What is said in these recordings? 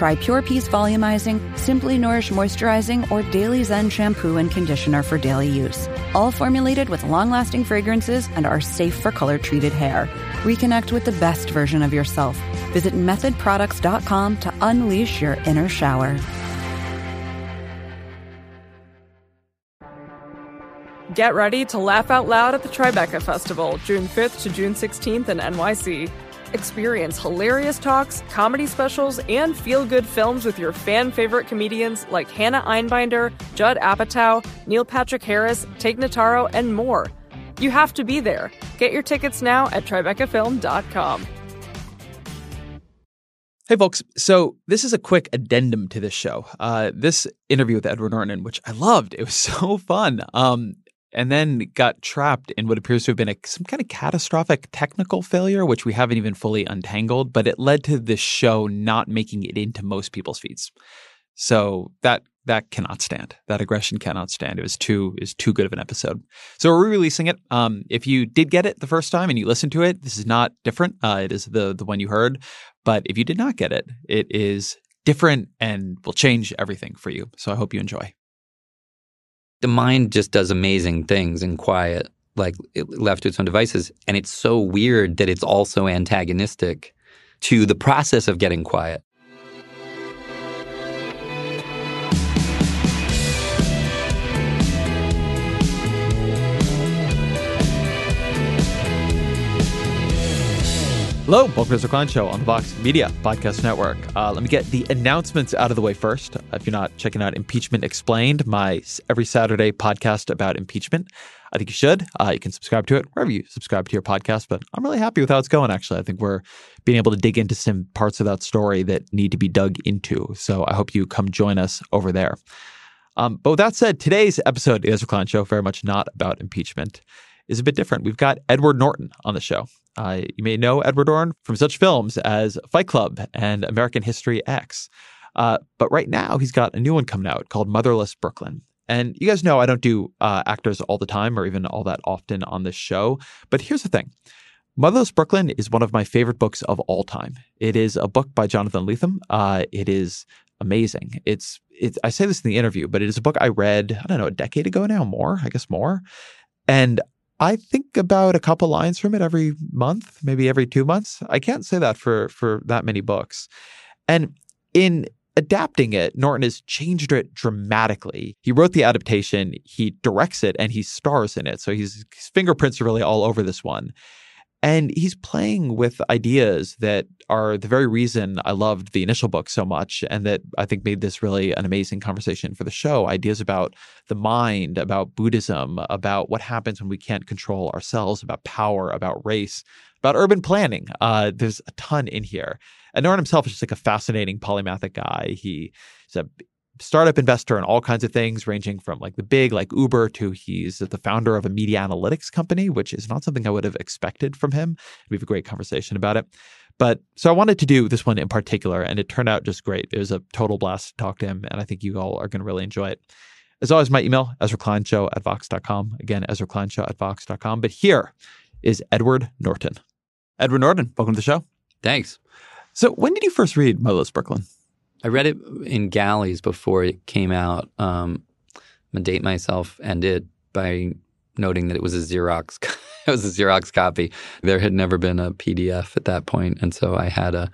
Try Pure Peace Volumizing, Simply Nourish Moisturizing, or Daily Zen Shampoo and Conditioner for daily use. All formulated with long lasting fragrances and are safe for color treated hair. Reconnect with the best version of yourself. Visit methodproducts.com to unleash your inner shower. Get ready to laugh out loud at the Tribeca Festival, June 5th to June 16th in NYC. Experience hilarious talks, comedy specials, and feel good films with your fan favorite comedians like Hannah Einbinder, Judd Apatow, Neil Patrick Harris, Tig Notaro, and more. You have to be there. Get your tickets now at TribecaFilm.com. Hey, folks. So, this is a quick addendum to this show. Uh, this interview with Edward Norton, which I loved, it was so fun. Um, and then got trapped in what appears to have been a, some kind of catastrophic technical failure, which we haven't even fully untangled, but it led to this show not making it into most people's feeds. So that that cannot stand. That aggression cannot stand. It was too is too good of an episode. So we're re-releasing it. Um, if you did get it the first time and you listened to it, this is not different. Uh, it is the the one you heard. But if you did not get it, it is different and will change everything for you. So I hope you enjoy the mind just does amazing things in quiet, like left to its own devices. And it's so weird that it's also antagonistic to the process of getting quiet. Hello, welcome to the Klein Show on the Vox Media Podcast Network. Uh, let me get the announcements out of the way first. If you're not checking out Impeachment Explained, my every Saturday podcast about impeachment, I think you should. Uh, you can subscribe to it wherever you subscribe to your podcast. But I'm really happy with how it's going. Actually, I think we're being able to dig into some parts of that story that need to be dug into. So I hope you come join us over there. Um, but with that said, today's episode of the Klein Show very much not about impeachment. Is a bit different. We've got Edward Norton on the show. Uh, you may know Edward Norton from such films as Fight Club and American History X. Uh, but right now, he's got a new one coming out called Motherless Brooklyn. And you guys know I don't do uh, actors all the time or even all that often on this show. But here's the thing Motherless Brooklyn is one of my favorite books of all time. It is a book by Jonathan Lethem. Uh, it is amazing. It's, it's, I say this in the interview, but it is a book I read, I don't know, a decade ago now, more, I guess more. And I think about a couple lines from it every month, maybe every two months. I can't say that for for that many books. And in adapting it, Norton has changed it dramatically. He wrote the adaptation, he directs it, and he stars in it. So his fingerprints are really all over this one. And he's playing with ideas that are the very reason I loved the initial book so much and that I think made this really an amazing conversation for the show. Ideas about the mind, about Buddhism, about what happens when we can't control ourselves, about power, about race, about urban planning. Uh, there's a ton in here. And Norton himself is just like a fascinating polymathic guy. He's a startup investor in all kinds of things, ranging from like the big, like Uber, to he's the founder of a media analytics company, which is not something I would have expected from him. We have a great conversation about it. But so I wanted to do this one in particular, and it turned out just great. It was a total blast to talk to him, and I think you all are going to really enjoy it. As always, my email, Ezra Klein Show at Vox.com. Again, Ezra Klein Show at Vox.com. But here is Edward Norton. Edward Norton, welcome to the show. Thanks. So, when did you first read Motherless Brooklyn? I read it in galleys before it came out. Um, I'm gonna date myself and it by noting that it was a Xerox. it was a Xerox copy. There had never been a PDF at that point, and so I had a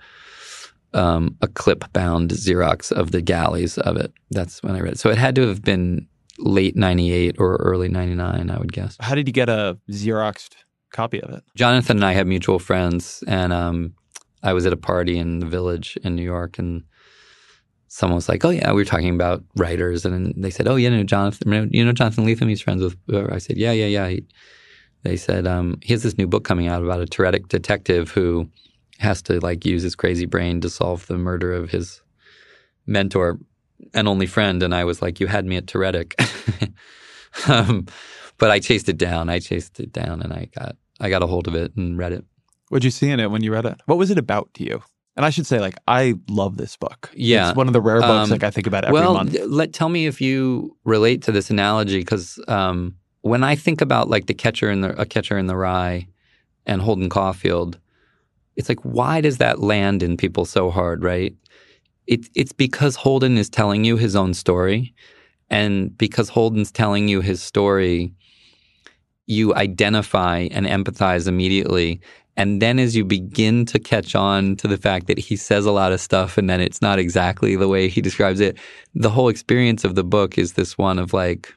um, a clip bound Xerox of the galleys of it. That's when I read it. So it had to have been late '98 or early '99, I would guess. How did you get a Xeroxed copy of it? Jonathan and I have mutual friends, and um, I was at a party in the village in New York, and someone was like, "Oh yeah, we were talking about writers," and they said, "Oh, you know Jonathan, you know Jonathan Lethem? He's friends with." I said, "Yeah, yeah, yeah." He, they said um, he has this new book coming out about a Tourettic detective who has to like use his crazy brain to solve the murder of his mentor and only friend. And I was like, "You had me at Tourettic," um, but I chased it down. I chased it down, and I got I got a hold of it and read it. What did you see in it when you read it? What was it about to you? And I should say, like, I love this book. Yeah. It's one of the rare books Um, like I think about every well, month. let tell me if you relate to this analogy because um, when I think about like the catcher in the a catcher in the rye and Holden Caulfield, it's like why does that land in people so hard, right? It, it's because Holden is telling you his own story, and because Holden's telling you his story, you identify and empathize immediately. And then as you begin to catch on to the fact that he says a lot of stuff and then it's not exactly the way he describes it, the whole experience of the book is this one of like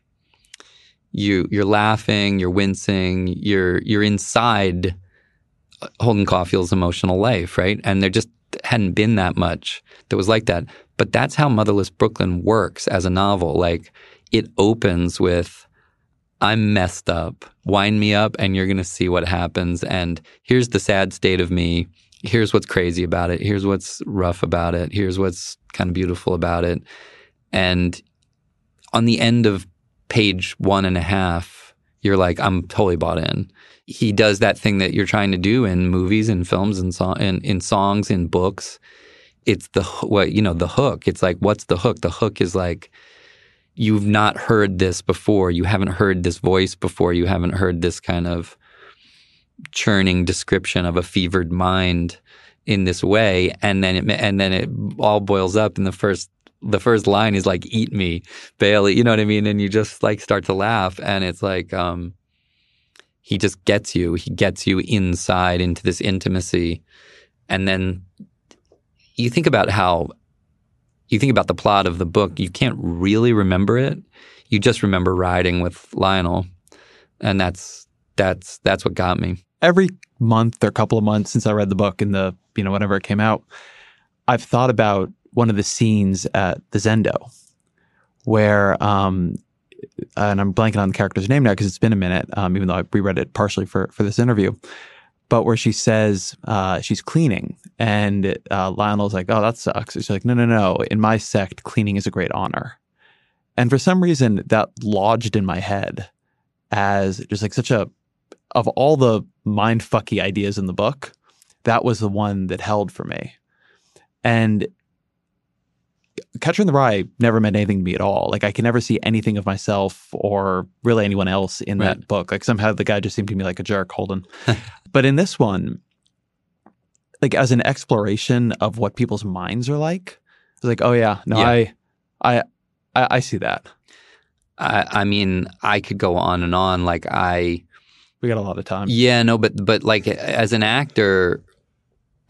you you're laughing, you're wincing, you're you're inside Holden Caulfield's emotional life, right? And there just hadn't been that much that was like that. But that's how Motherless Brooklyn works as a novel. Like it opens with I'm messed up. Wind me up and you're going to see what happens. And here's the sad state of me. Here's what's crazy about it. Here's what's rough about it. Here's what's kind of beautiful about it. And on the end of page one and a half, you're like, I'm totally bought in. He does that thing that you're trying to do in movies and films and song and in songs and books. It's the what you know the hook. It's like what's the hook? The hook is like you've not heard this before. You haven't heard this voice before. You haven't heard this kind of churning description of a fevered mind in this way. And then it and then it all boils up in the first the first line is like "Eat me, Bailey." You know what I mean? And you just like start to laugh, and it's like um, he just gets you. He gets you inside into this intimacy, and then you think about how you think about the plot of the book, you can't really remember it. You just remember riding with Lionel, and that's that's that's what got me. Every month or couple of months since I read the book in the, you know, whenever it came out, I've thought about one of the scenes at the Zendo where, um, and I'm blanking on the character's name now because it's been a minute, um, even though I reread it partially for, for this interview. But where she says uh, she's cleaning, and uh, Lionel's like, "Oh, that sucks." She's like, "No, no, no. In my sect, cleaning is a great honor." And for some reason, that lodged in my head as just like such a of all the mind fucky ideas in the book, that was the one that held for me. And Catcher in the Rye never meant anything to me at all. Like I can never see anything of myself or really anyone else in that book. Like somehow the guy just seemed to me like a jerk, Holden. but in this one, like as an exploration of what people's minds are like, it's like, oh yeah, no, Yeah. I, I, I, I see that. I, I mean, I could go on and on. Like I, We got a lot of time. yeah, no, but but like as an actor,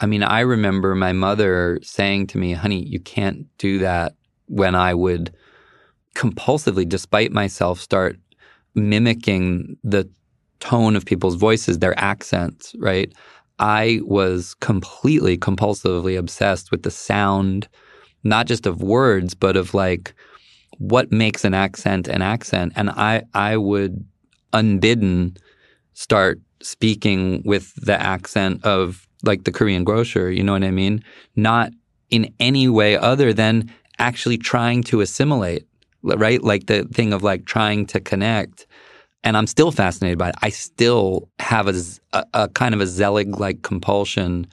I mean, I remember my mother saying to me, "Honey, you can't do that." When I would compulsively, despite myself, start mimicking the tone of people's voices, their accents, right? I was completely compulsively obsessed with the sound, not just of words, but of like what makes an accent an accent. And I, I would unbidden start speaking with the accent of like the Korean grocer, you know what I mean? Not in any way other than actually trying to assimilate, right? Like the thing of like trying to connect. And I'm still fascinated by it. I still have a a kind of a Zelig like compulsion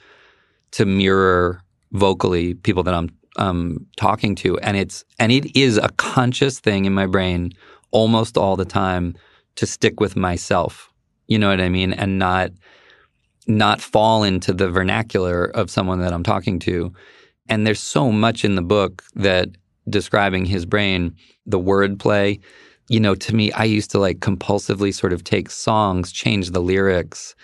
to mirror vocally people that I'm um, talking to, and it's and it is a conscious thing in my brain almost all the time to stick with myself. You know what I mean, and not not fall into the vernacular of someone that I'm talking to. And there's so much in the book that describing his brain, the wordplay. You know, to me, I used to like compulsively sort of take songs, change the lyrics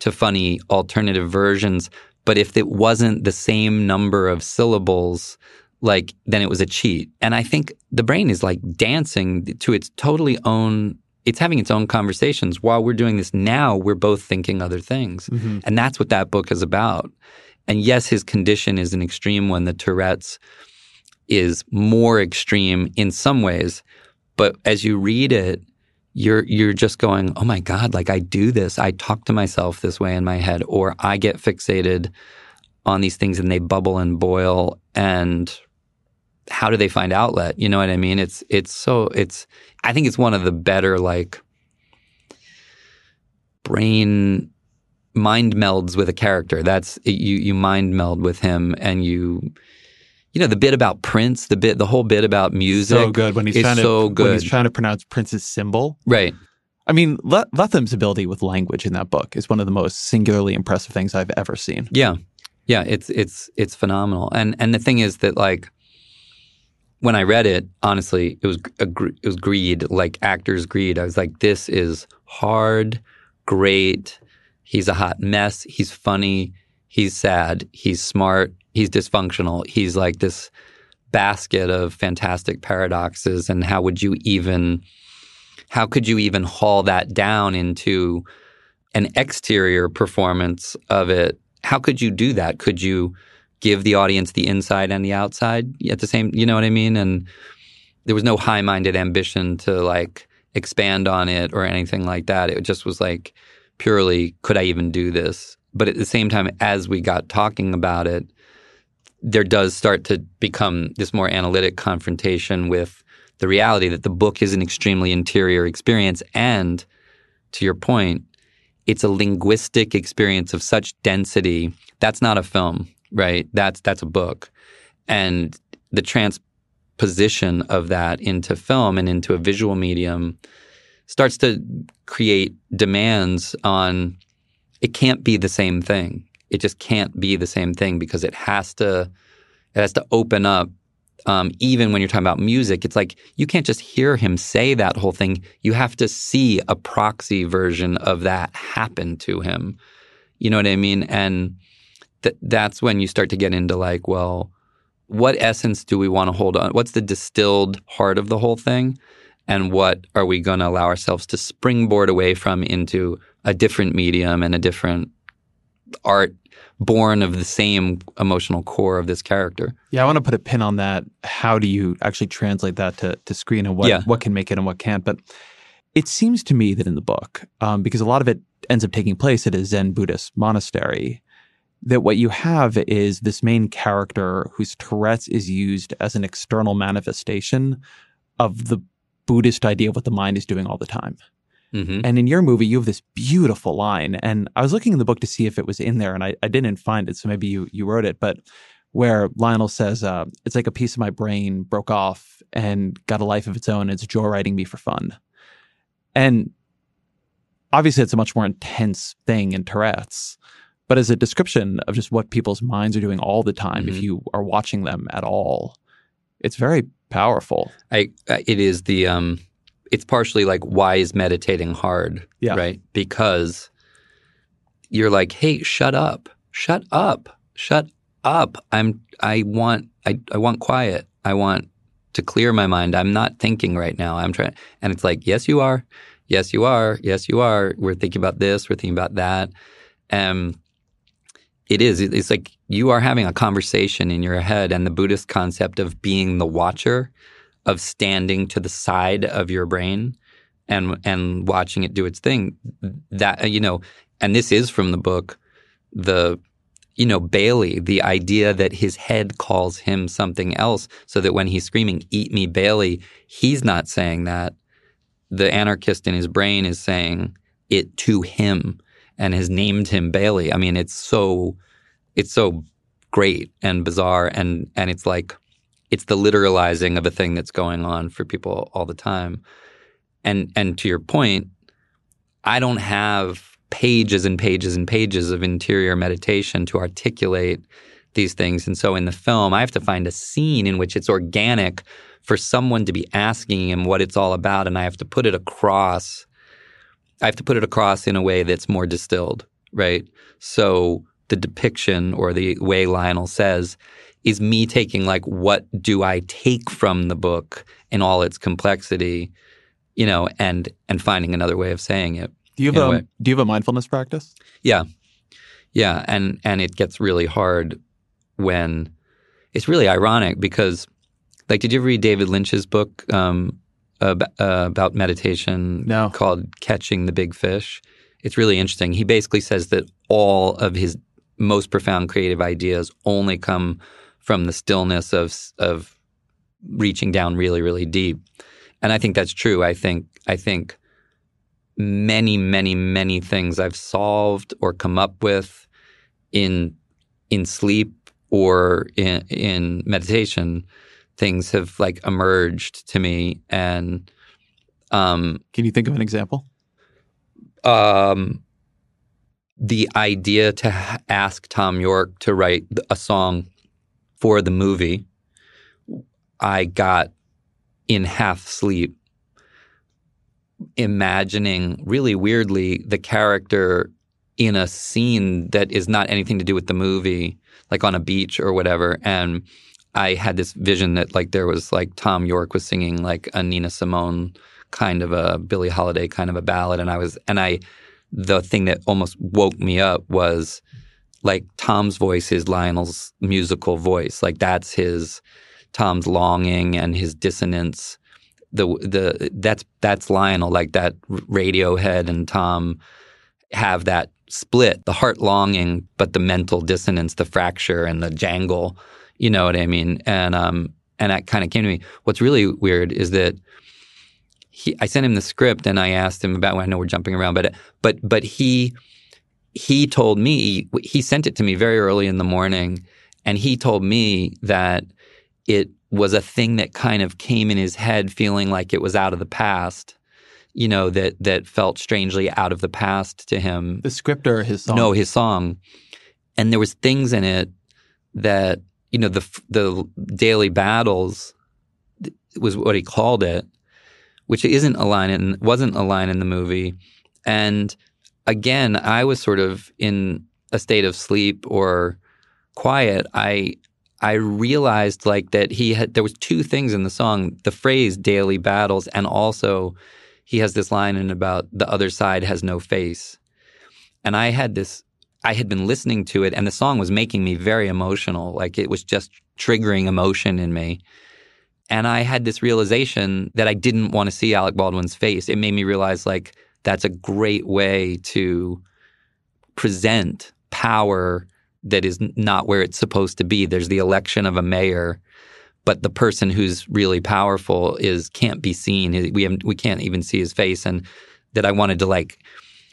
to funny alternative versions. But if it wasn't the same number of syllables, like then it was a cheat. And I think the brain is like dancing to its totally own. It's having its own conversations. While we're doing this now, we're both thinking other things. Mm-hmm. And that's what that book is about. And yes, his condition is an extreme one. The Tourette's is more extreme in some ways. But as you read it, you're you're just going, oh my god, like I do this. I talk to myself this way in my head, or I get fixated on these things and they bubble and boil. And how do they find outlet? You know what I mean? It's it's so it's. I think it's one of the better like brain mind melds with a character. That's you you mind meld with him and you you know the bit about Prince, the bit the whole bit about music. So good when he's trying to so when he's trying to pronounce Prince's symbol. right. I mean, Le- Lethem's ability with language in that book is one of the most singularly impressive things I've ever seen. Yeah, yeah, it's it's it's phenomenal. And and the thing is that like when I read it, honestly, it was gr- it was greed, like actors' greed. I was like, this is hard, great. He's a hot mess. He's funny. He's sad. He's smart. He's dysfunctional. He's like this basket of fantastic paradoxes. And how would you even? How could you even haul that down into an exterior performance of it? How could you do that? Could you give the audience the inside and the outside at the same? You know what I mean? And there was no high-minded ambition to like expand on it or anything like that. It just was like purely, could I even do this? But at the same time, as we got talking about it, there does start to become this more analytic confrontation with the reality that the book is an extremely interior experience. And to your point, it's a linguistic experience of such density. That's not a film, right? That's that's a book. And the transposition of that into film and into a visual medium starts to create demands on it can't be the same thing. It just can't be the same thing because it has to it has to open up um, even when you're talking about music, it's like you can't just hear him say that whole thing. You have to see a proxy version of that happen to him. You know what I mean? And th- that's when you start to get into like, well, what essence do we want to hold on? What's the distilled heart of the whole thing? And what are we going to allow ourselves to springboard away from into a different medium and a different art born of the same emotional core of this character? Yeah, I want to put a pin on that. How do you actually translate that to, to screen and what, Yeah. what can make it and what can't? But it seems to me that in the book, um, because a lot of it ends up taking place at a Zen Buddhist monastery, that what you have is this main character whose Tourette's is used as an external manifestation of the Buddhist idea of what the mind is doing all the time. Mm-hmm. And in your movie, you have this beautiful line. And I was looking in the book to see if it was in there, and I, I didn't find it. So maybe you you wrote it. But where Lionel says, uh, "It's like a piece of my brain broke off and got a life of its own. It's joyriding me for fun." And obviously, it's a much more intense thing in Tourette's. But as a description of just what people's minds are doing all the time, if Mhm. you are watching them at all, it's very powerful. I, I- it is the um it's partially like why is meditating hard Yeah. right? Because you're like hey shut up. Shut up. Shut up. I'm i want i, I want quiet. I want to clear my mind. I'm not thinking right now. I'm trying and it's like yes you are. Yes you are. Yes you are. We're thinking about this. We're thinking about that. Um it is. It's like you are having a conversation in your head and the buddhist concept of being the watcher of standing to the side of your brain and and watching it do its thing. That you know and this is from the book the you know Bailey the idea that his head calls him something else so that when he's screaming eat me Bailey he's not saying that. The anarchist in his brain is saying it to him and has named him Bailey i mean it's so it's so great and bizarre and and it's like it's the literalizing of a thing that's going on for people all the time. And and to your point, I don't have pages and pages and pages of interior meditation to articulate these things. And so in the film, I have to find a scene in which it's organic for someone to be asking him what it's all about and I have to put it across I have to put it across in a way that's more distilled, right? So the depiction or the way Lionel says is me taking like what do I take from the book in all its complexity, you know, and and finding another way of saying it. Do you In a have a Do you have a mindfulness practice? Yeah, yeah, and and it gets really hard when it's really ironic because, like, did you ever read David Lynch's book um, uh, about meditation? No. called Catching the Big Fish. It's really interesting. He basically says that all of his most profound creative ideas only come from the stillness of of reaching down really, really deep. And I think that's true. I think I think many, many, many things I've solved or come up with in in sleep or in in meditation, things have like emerged to me and um Can you think of an example? um the idea to h- ask Thom Yorke to write a song for the movie I got in half sleep imagining really weirdly the character in a scene that is not anything to do with the movie, like on a beach or whatever. And I had this vision that like there was like Thom Yorke was singing like a Nina Simone kind of a Billie Holiday kind of a ballad. And I was, and I, the thing that almost woke me up was like Tom's voice is Lionel's musical voice. Like that's his, Tom's longing and his dissonance the the that's that's Lionel like that Radiohead and Tom have that split the heart longing but the mental dissonance the fracture and the jangle you know what I mean? And um and that kind of came to me. What's really weird is that he I sent him the script and I asked him about I know we're jumping around but but but he he told me he sent it to me very early in the morning and he told me that it was a thing that kind of came in his head feeling like it was out of the past you know that that felt strangely out of the past to him. The script or his song? no his song. And there was things in it that you know the the daily battles was what he called it which isn't a line in wasn't a line in the movie and again i was sort of in a state of sleep or quiet i I realized like that he had there was two things in the song, the phrase daily battles and also he has this line in about the other side has no face. And I had this I had been listening to it and the song was making me very emotional, like it was just triggering emotion in me. And I had this realization that I didn't want to see Alec Baldwin's face. It made me realize like that's a great way to present power that is not where it's supposed to be. There's the election of a mayor, but the person who's really powerful is can't be seen. We we can't even see his face, and that I wanted to like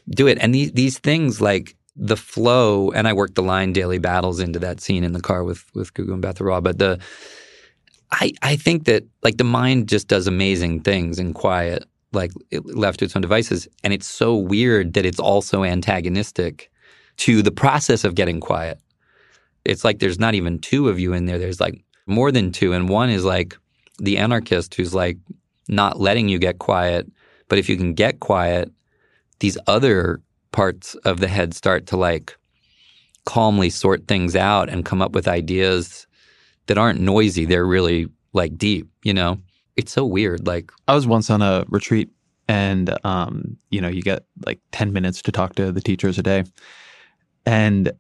do it. And these these things like the flow, and I worked the line daily battles into that scene in the car with with Gugu Mbatha-Raw. But the I I think that like the mind just does amazing things in quiet, like left to its own devices, and it's so weird that it's also antagonistic to the process of getting quiet. It's like there's not even two of you in there. There's like more than two. And one is like the anarchist who's like not letting you get quiet. But if you can get quiet, these other parts of the head start to like calmly sort things out and come up with ideas that aren't noisy. They're really like deep, you know? It's so weird. Like, I was once on a retreat and, um, you know, you get like 10 minutes to talk to the teachers a day. And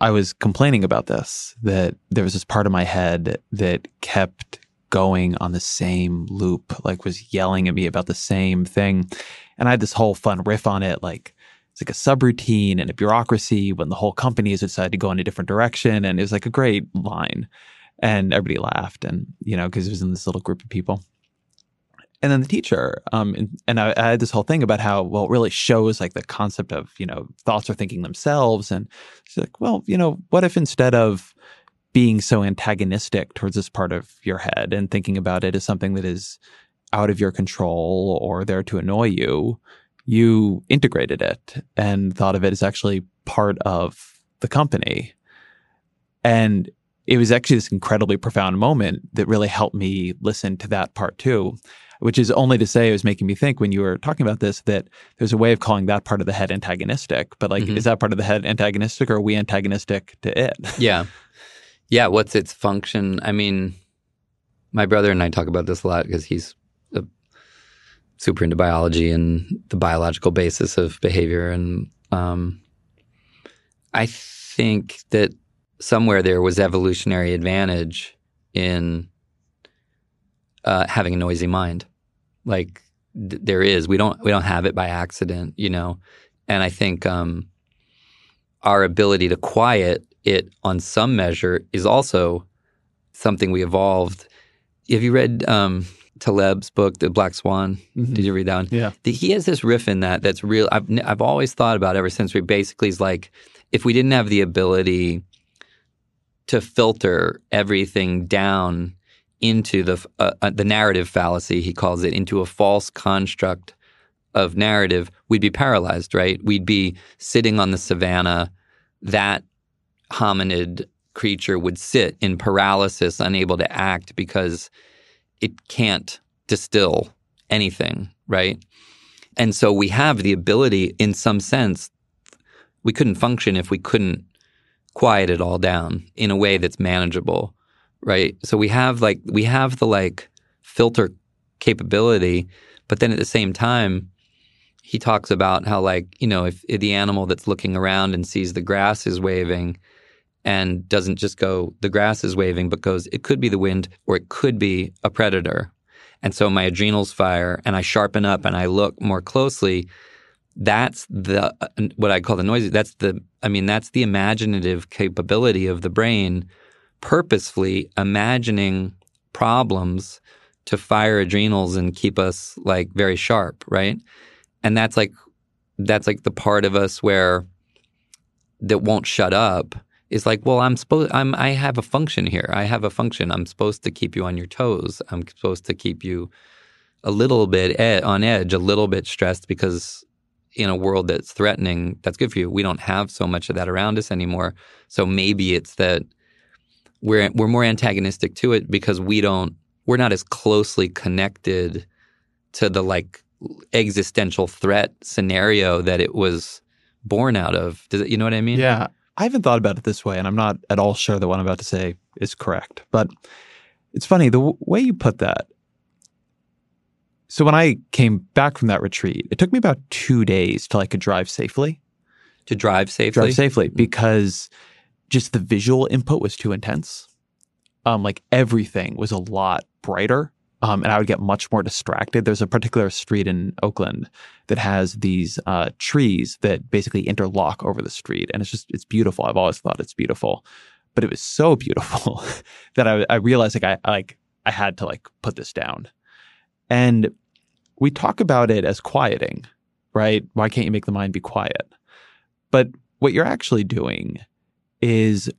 I was complaining about this that there was this part of my head that kept going on the same loop, like was yelling at me about the same thing. And I had this whole fun riff on it, like it's like a subroutine and a bureaucracy when the whole company has decided to go in a different direction. And it was like a great line. And everybody laughed, and you know, because it was in this little group of people and then the teacher um, and, and I, I, had this whole thing about how well it really shows like the concept of you know thoughts are thinking themselves and she's like well you know what if instead of being so antagonistic towards this part of your head and thinking about it as something that is out of your control or there to annoy you you integrated it and thought of it as actually part of the company and it was actually this incredibly profound moment that really helped me listen to that part too which is only to say it was making me think when you were talking about this that there's a way of calling that part of the head antagonistic. But like, mm-hmm. is that part of the head antagonistic or are we antagonistic to it? Yeah. Yeah. What's its function? I mean, my brother and I talk about this a lot because he's super into biology and the biological basis of behavior. And um, I think that somewhere there was evolutionary advantage in uh, having a noisy mind. Like th- there is, we don't we don't have it by accident, you know. And I think um, our ability to quiet it on some measure is also something we evolved. Have you read um, Taleb's book, The Black Swan. Did you read that one? Mm-hmm. Yeah. The- he has this riff in that that's real. I've I've always thought about ever since. We basically is like, if we didn't have the ability to filter everything down into the uh, uh, the narrative fallacy, he calls it, into a false construct of narrative, we'd be paralyzed, right? We'd be sitting on the savannah. That hominid creature would sit in paralysis, unable to act because it can't distill anything, right? And so we have the ability, in some sense, we couldn't function if we couldn't quiet it all down in a way that's manageable, right? So we have like we have the like filter capability, but then at the same time, he talks about how like you know if, if the animal that's looking around and sees the grass is waving and doesn't just go the grass is waving but goes it could be the wind or it could be a predator. And so my adrenals fire and i sharpen up and i look more closely. That's the what i call the noisy that's the i mean that's the imaginative capability of the brain purposefully imagining problems to fire adrenals and keep us like very sharp right? And that's like that's like the part of us where that won't shut up is like well i'm supposed i'm i have a function here i have a function i'm supposed to keep you on your toes i'm supposed to keep you a little bit ed- on edge a little bit stressed because in a world that's threatening that's good for you we don't have so much of that around us anymore so maybe it's that we're we're more antagonistic to it because we don't we're not as closely connected to the like existential threat scenario that it was born out of. Does it, you know what I mean? Yeah. I haven't thought about it this way, and I'm not at all sure that what I'm about to say is correct. But it's funny, the w- way you put that. So when I came back from that retreat, it took me about two days till I could drive safely. To drive safely. Drive safely because just the visual input was too intense. Um, like everything was a lot brighter. Um, and I would get much more distracted. There's a particular street in Oakland that has these uh, trees that basically interlock over the street, and it's just it's beautiful. I've always thought it's beautiful, but it was so beautiful that I, I realized like I like I had to like put this down. And we talk about it as quieting, right? Why can't you make the mind be quiet? But what you're actually doing is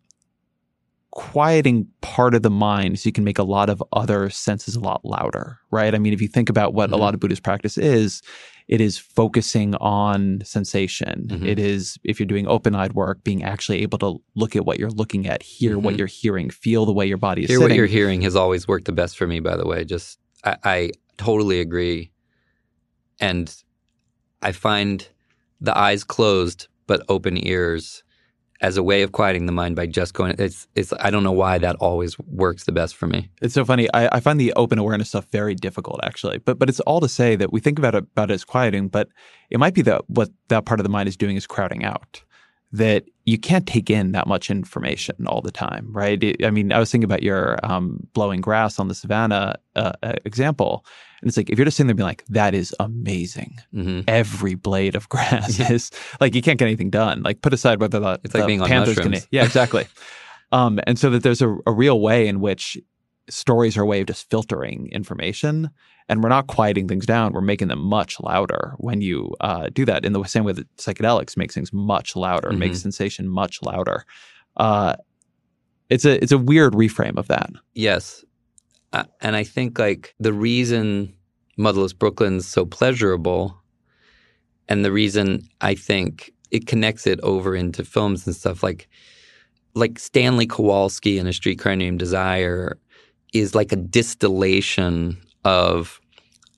quieting part of the mind so you can make a lot of other senses a lot louder, right? I mean, if you think about what Mhm. a lot of Buddhist practice is, it is focusing on sensation. Mhm. It is, if you're doing open eyed work, being actually able to look at what you're looking at, hear what Mhm. you're hearing, feel the way your body is Hear sitting. what you're hearing has always worked the best for me. By the way, just I, I totally agree, and I find the eyes closed but open ears as a way of quieting the mind by just going. It's it's. I don't know why that always works the best for me. It's so funny. I, I find the open awareness stuff very difficult, actually. But but it's all to say that we think about it about it as quieting, but it might be that what that part of the mind is doing is crowding out. That you can't take in that much information all the time, right? It- I mean, I was thinking about your um, blowing grass on the savannah uh, uh, example, and it's like if you're just sitting there being like, "That is amazing," hmm every blade of grass is like you can't get anything done. Like put aside whether the, It's like the being on Panthers mushrooms. Can, yeah, exactly. um, and so that there's a, a real way in which stories are a way of just filtering information, and we're not quieting things down. We're making them much louder when you uh, do that. In the same way that psychedelics makes things much louder, Mhm. makes sensation much louder. Uh, it's a it's a weird reframe of that. Yes. Uh, and I think like the reason Motherless Brooklyn's so pleasurable and the reason I think it connects it over into films and stuff like like Stanley Kowalski in A Streetcar Named Desire is like a distillation of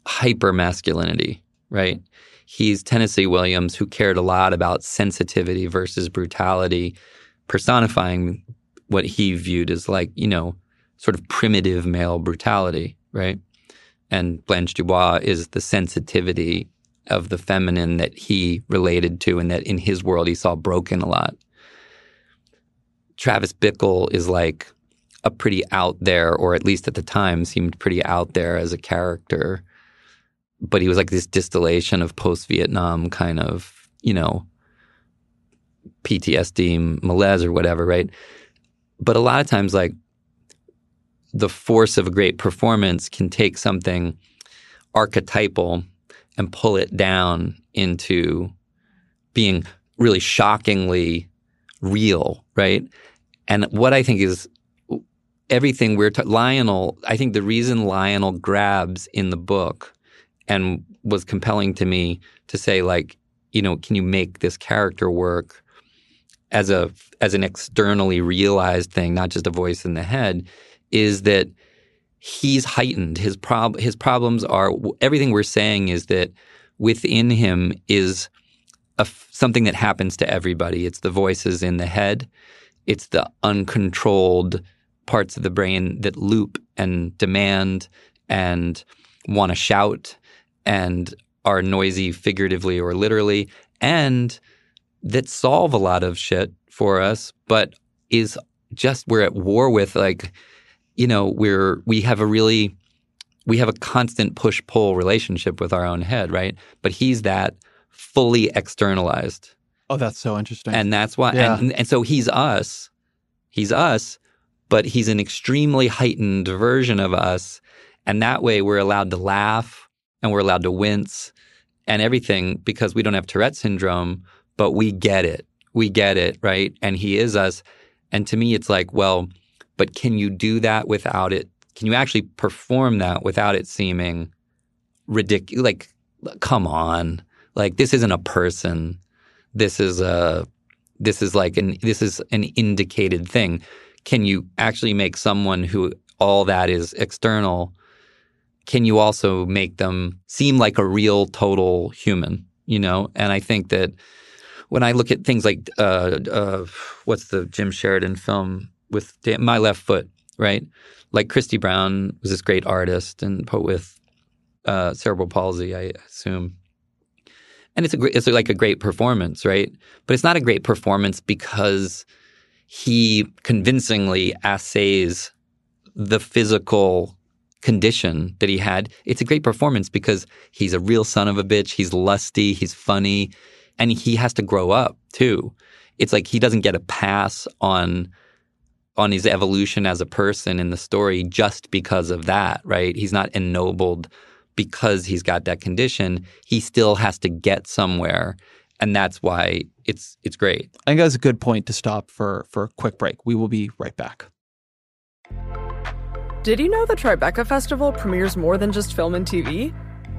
hyper masculinity, right? He's Tennessee Williams who cared a lot about sensitivity versus brutality, personifying what he viewed as like, you know, sort of primitive male brutality, right? And Blanche Dubois is the sensitivity of the feminine that he related to and that in his world he saw broken a lot. Travis Bickle is like a pretty out there, or at least at the time seemed pretty out there as a character. But he was like this distillation of post Vietnam kind of, you know, PTSD, malaise or whatever, right? But a lot of times, like, the force of a great performance can take something archetypal and pull it down into being really shockingly real, right? And what I think is everything we're ta- Lionel. I think the reason Lionel grabs in the book and was compelling to me to say like, you know, can you make this character work as a as an externally realized thing, not just a voice in the head, is that he's heightened. His prob his problems are everything we're saying is that within him is a, something that happens to everybody. It's the voices in the head. It's the uncontrolled parts of the brain that loop and demand and want to shout and are noisy figuratively or literally and that solve a lot of shit for us but is just we're at war with like you know we're we have a really we have a constant push pull relationship with our own head right but he's that fully externalized Oh, that's so interesting. and that's why Yeah. and, and so he's us he's us but he's an extremely heightened version of us. And that way we're allowed to laugh and we're allowed to wince and everything because we don't have tourette syndrome but we get it. We get it right? And he is us. And to me it's like well but can you do that without it? Can you actually perform that without it seeming ridiculous like come on. Like this isn't a person. This is a this is like an this is an indicated thing can you actually make someone who all that is external can you also make them seem like a real total human you know? And i think that when i look at things like uh, uh, what's the jim sheridan film with my left foot right? Like christy brown was this great artist and poet with uh, cerebral palsy i assume. And it's a great, it's like a great performance, right? But it's not a great performance because he convincingly assays the physical condition that he had. It's a great performance because he's a real son of a bitch. He's lusty. He's funny, and he has to grow up too. It's like he doesn't get a pass on on his evolution as a person in the story just because of that, right? He's not ennobled because he's got that condition, he still has to get somewhere, and that's why it's it's great. I think that's a good point to stop for for a quick break. We will be right back. Did you know the Tribeca Festival premieres more than just film and TV?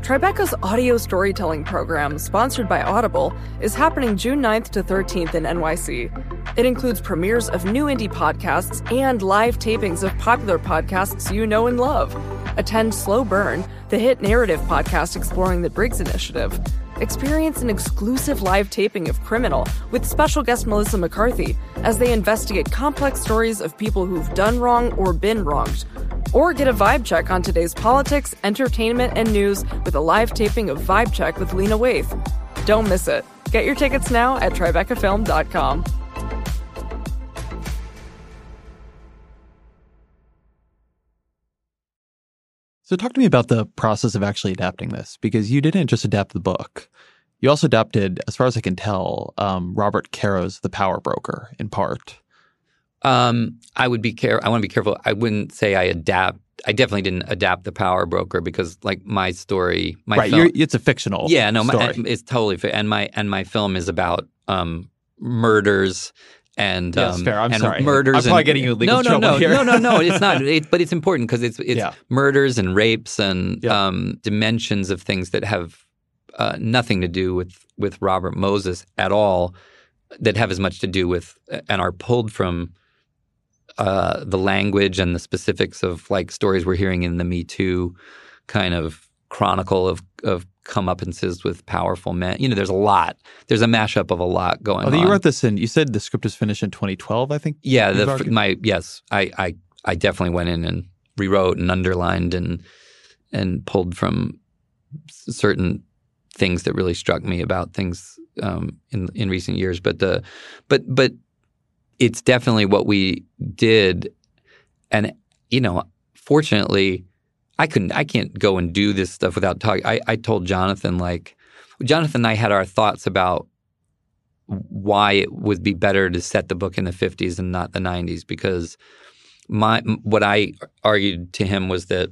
Tribeca's audio storytelling program, sponsored by Audible, is happening June 9th to 13th in NYC. It includes premieres of new indie podcasts and live tapings of popular podcasts you know and love. Attend Slow Burn, the hit narrative podcast exploring the Briggs Initiative. Experience an exclusive live taping of Criminal with special guest Melissa McCarthy as they investigate complex stories of people who've done wrong or been wronged. Or get a vibe check on today's politics, entertainment, and news with a live taping of Vibe Check with Lena Waithe. Don't miss it. Get your tickets now at tribecafilm.com. So talk to me about the process of actually adapting this because you didn't just adapt the book. You also adapted, as far as I can tell, um, Robert Caro's The Power Broker in part. Um, I would be care. I want to be careful. I wouldn't say I adapt. I definitely didn't adapt the Power Broker because, like, my story, my right, film, it's a fictional yeah, no, my, it's totally and my and my film is about um, murders and Yes, um, fair. I'm and sorry. murders. I'm probably and, getting you legal no, no, trouble no, here. no, no, no. It's not. It, but it's important because it's it's Yeah. murders and rapes and Yeah. um, dimensions of things that have uh, nothing to do with with Robert Moses at all. That have as much to do with and are pulled from uh, the language and the specifics of like stories we're hearing in the Me Too kind of chronicle of of comeuppances with powerful men. You know, there's a lot. There's a mashup of a lot going Although on. you wrote this in, you said the script was finished in 2012, I think. yeah, the, my yes, I, I I definitely went in and rewrote and underlined and and pulled from certain things that really struck me about things um, in in recent years. But the but but it's definitely what we did, and you know, fortunately, I couldn't I can't go and do this stuff without talking. I, I told Jonathan like Jonathan and I had our thoughts about why it would be better to set the book in the 50s and not the 90s because my what I argued to him was that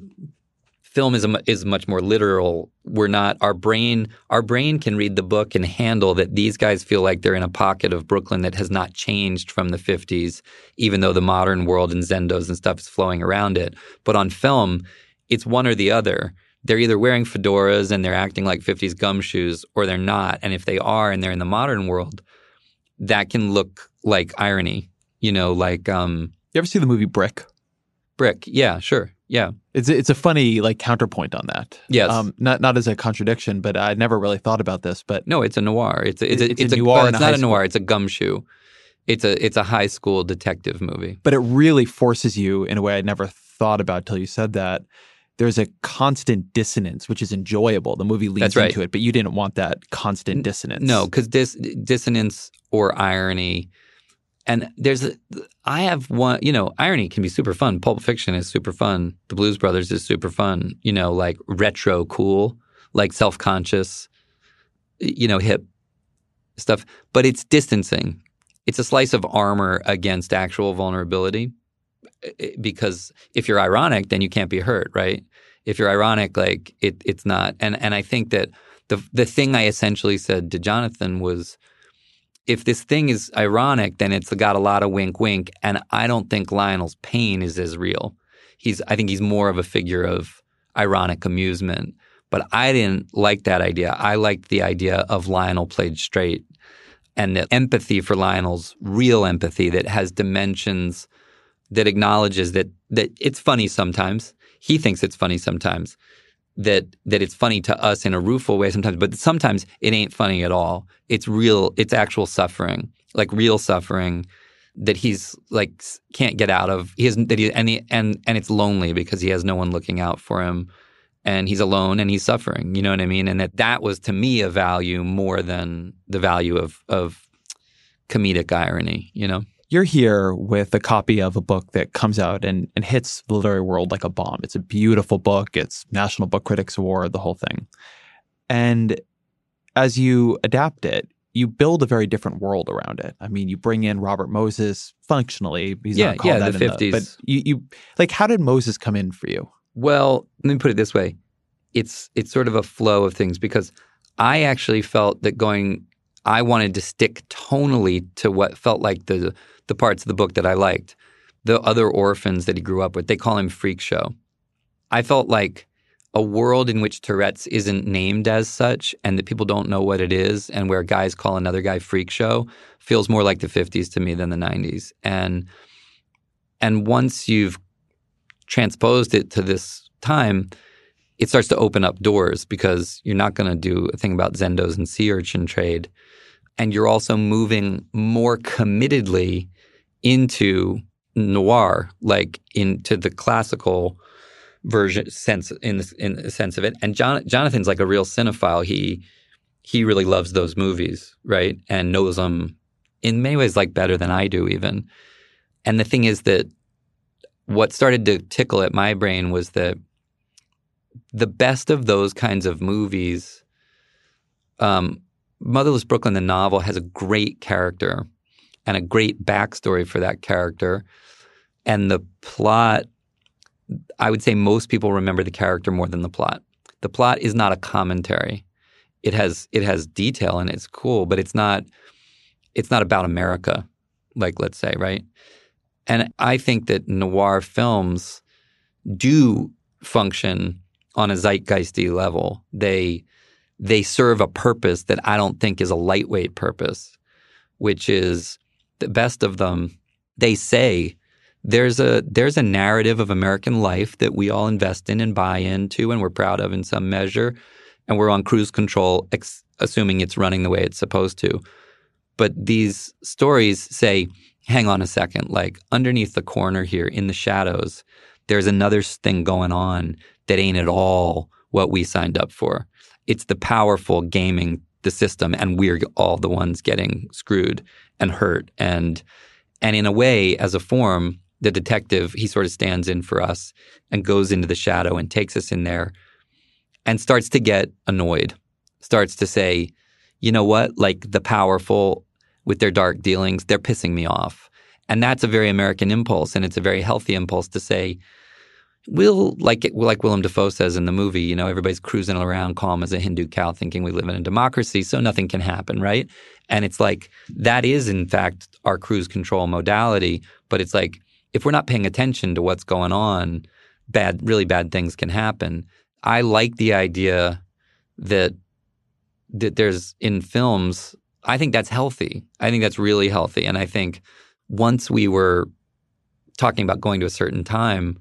film is a, is much more literal. We're not our brain. Our brain can read the book and handle that these guys feel like they're in a pocket of Brooklyn that has not changed from the '50s, even though the modern world and Zendos and stuff is flowing around it. But on film, it's one or the other. They're either wearing fedoras and they're acting like '50s gumshoes, or they're not. And if they are and they're in the modern world, that can look like irony. You know, like um, You ever see the movie Brick? Brick. Yeah, sure. Yeah. It's a, it's a funny like counterpoint on that. Yes. Um, not not as a contradiction, but I never really thought about this. But No, it's a noir. It's a, it's a, It's a it's a, noir well, it's a not a noir. school- It's a gumshoe. It's a it's a high school detective movie. but it really forces you in a way I never thought about till you said that. There's a constant dissonance, which is enjoyable. The movie leads right. into it, but you didn't want that constant dissonance. No, because dis, dissonance or irony, and there's a, I have one. You know, irony can be super fun. Pulp Fiction is super fun. The Blues Brothers is super fun. You know, like retro cool, like self conscious, you know, hip stuff. But it's distancing. It's a slice of armor against actual vulnerability. Eh, eh, because if you're ironic, then you can't be hurt, right? If you're ironic, like it, it's not. And and I think that the the thing I essentially said to Jonathan was, if this thing is ironic, then it's got a lot of wink, wink, and I don't think Lionel's pain is as real. He's I think he's more of a figure of ironic amusement. But I didn't like that idea. I liked the idea of Lionel played straight, and the empathy for Lionel's real empathy that has dimensions that acknowledges that that it's funny sometimes. He thinks it's funny sometimes. That that it's funny to us in a rueful way sometimes, but sometimes it ain't funny at all. It's real. It's actual suffering, like real suffering that he's like can't get out of. He has that he and he, and and it's lonely because he has no one looking out for him, and he's alone and he's suffering. You know what I mean? And that that was to me a value more than the value of of comedic irony. You know? You're here with a copy of a book that comes out and, and hits the literary world like a bomb. It's a beautiful book. It's National Book Critics Award, the whole thing. And as you adapt it, you build a very different world around it. I mean, you bring in Robert Moses functionally. He's Yeah, not called yeah, that the in 50s. but you, you like how did Moses come in for you? Well, let me put it this way. It's it's sort of a flow of things because I actually felt that going I wanted to stick tonally to what felt like the the parts of the book that I liked. The other orphans that he grew up with, they call him freak show. I felt like a world in which Tourette's isn't named as such and that people don't know what it is and where guys call another guy freak show feels more like the 50s to me than the 90s. And and once you've transposed it to this time, it starts to open up doors because you're not going to do a thing about Zendos and sea urchin trade. And you're also moving more committedly into noir, like into the classical version sense in the, in the sense of it. And John, Jonathan's like a real cinephile. He he really loves those movies, right? And knows them in many ways like better than I do even. And the thing is that what started to tickle at my brain was that the best of those kinds of movies, um, Motherless Brooklyn, the novel, has a great character and a great backstory for that character. And the plot, I would say most people remember the character more than the plot. The plot is not a commentary. It has it has detail and it's cool, but it's not it's not about America, like let's say, right? And I think that noir films do function on a zeitgeisty level. They they serve a purpose that I don't think is a lightweight purpose, which is the best of them. They say there's a there's a narrative of American life that we all invest in and buy into, and we're proud of in some measure, and we're on cruise control, ex- assuming it's running the way it's supposed to. But these stories say, hang on a second, like underneath the corner here in the shadows, there's another thing going on that ain't at all what we signed up for. It's the powerful gaming the system, and we're all the ones getting screwed and hurt. And and in a way, as a form, the detective he sort of stands in for us and goes into the shadow and takes us in there, and starts to get annoyed, starts to say, you know what, like the powerful with their dark dealings, they're pissing me off. And that's a very American impulse, and it's a very healthy impulse to say, we'll like it, like Willem Dafoe says in the movie, you know, everybody's cruising around calm as a Hindu cow, thinking we live in a democracy, so nothing can happen, right? And it's like that is in fact our cruise control modality, but it's like if we're not paying attention to what's going on, bad, really bad things can happen. I like the idea that that there's in films. I think that's healthy. I think that's really healthy, and I think once we were talking about going to a certain time,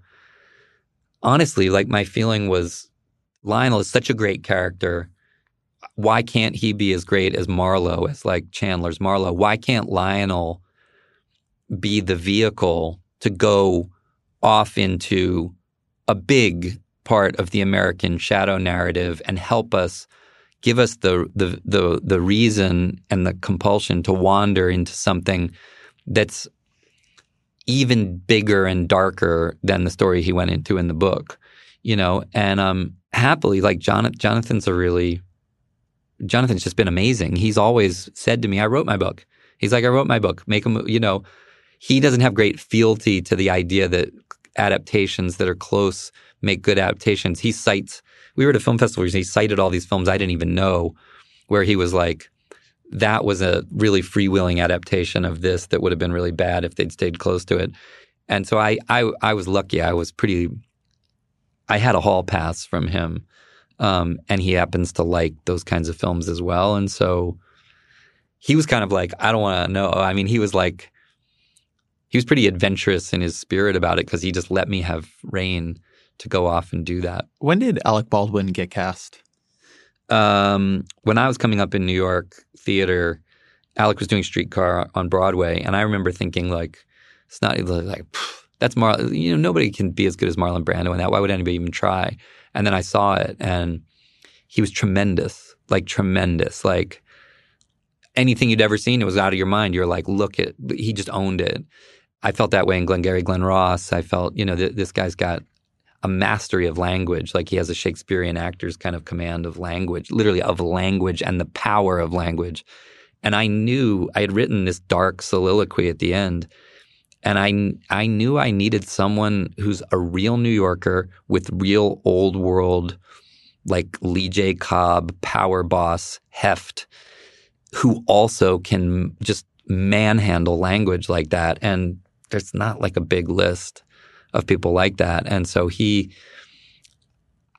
honestly, like my feeling was Lionel is such a great character. Why can't he be as great as Marlowe, as like Chandler's Marlowe? Why can't Lionel be the vehicle to go off into a big part of the American shadow narrative and help us give us the the the the reason and the compulsion to wander into something that's even bigger and darker than the story he went into in the book, you know. And um, happily, like Jonathan, Jonathan's a really Jonathan's just been amazing. He's always said to me, "I wrote my book." He's like, "I wrote my book. Make him," you know. He doesn't have great fealty to the idea that adaptations that are close make good adaptations. He cites. We were at a film festival. He cited all these films I didn't even know, where he was like, that was a really freewheeling adaptation of this that would have been really bad if they'd stayed close to it. And so I, I, I was lucky. I was pretty. I had a hall pass from him, um, and he happens to like those kinds of films as well. And so he was kind of like, I don't want to know. I mean, he was like, he was pretty adventurous in his spirit about it because he just let me have reign to go off and do that. When did Alec Baldwin get cast? Um, when I was coming up in New York theater, Alec was doing Streetcar on Broadway, and I remember thinking like, it's not like that's Mar. You know, nobody can be as good as Marlon Brando in that. Why would anybody even try? And then I saw it, and he was tremendous, like tremendous, like anything you'd ever seen. It was out of your mind. You're like, look at he just owned it. I felt that way in Glengarry Glen Ross. I felt, you know, th- this guy's got a mastery of language. Like he has a Shakespearean actor's kind of command of language, literally of language and the power of language. And I knew I had written this dark soliloquy at the end. And I, I knew I needed someone who's a real New Yorker with real old world, like Lee J. Cobb, power boss heft, who also can just manhandle language like that. And there's not like a big list of people like that. And so he,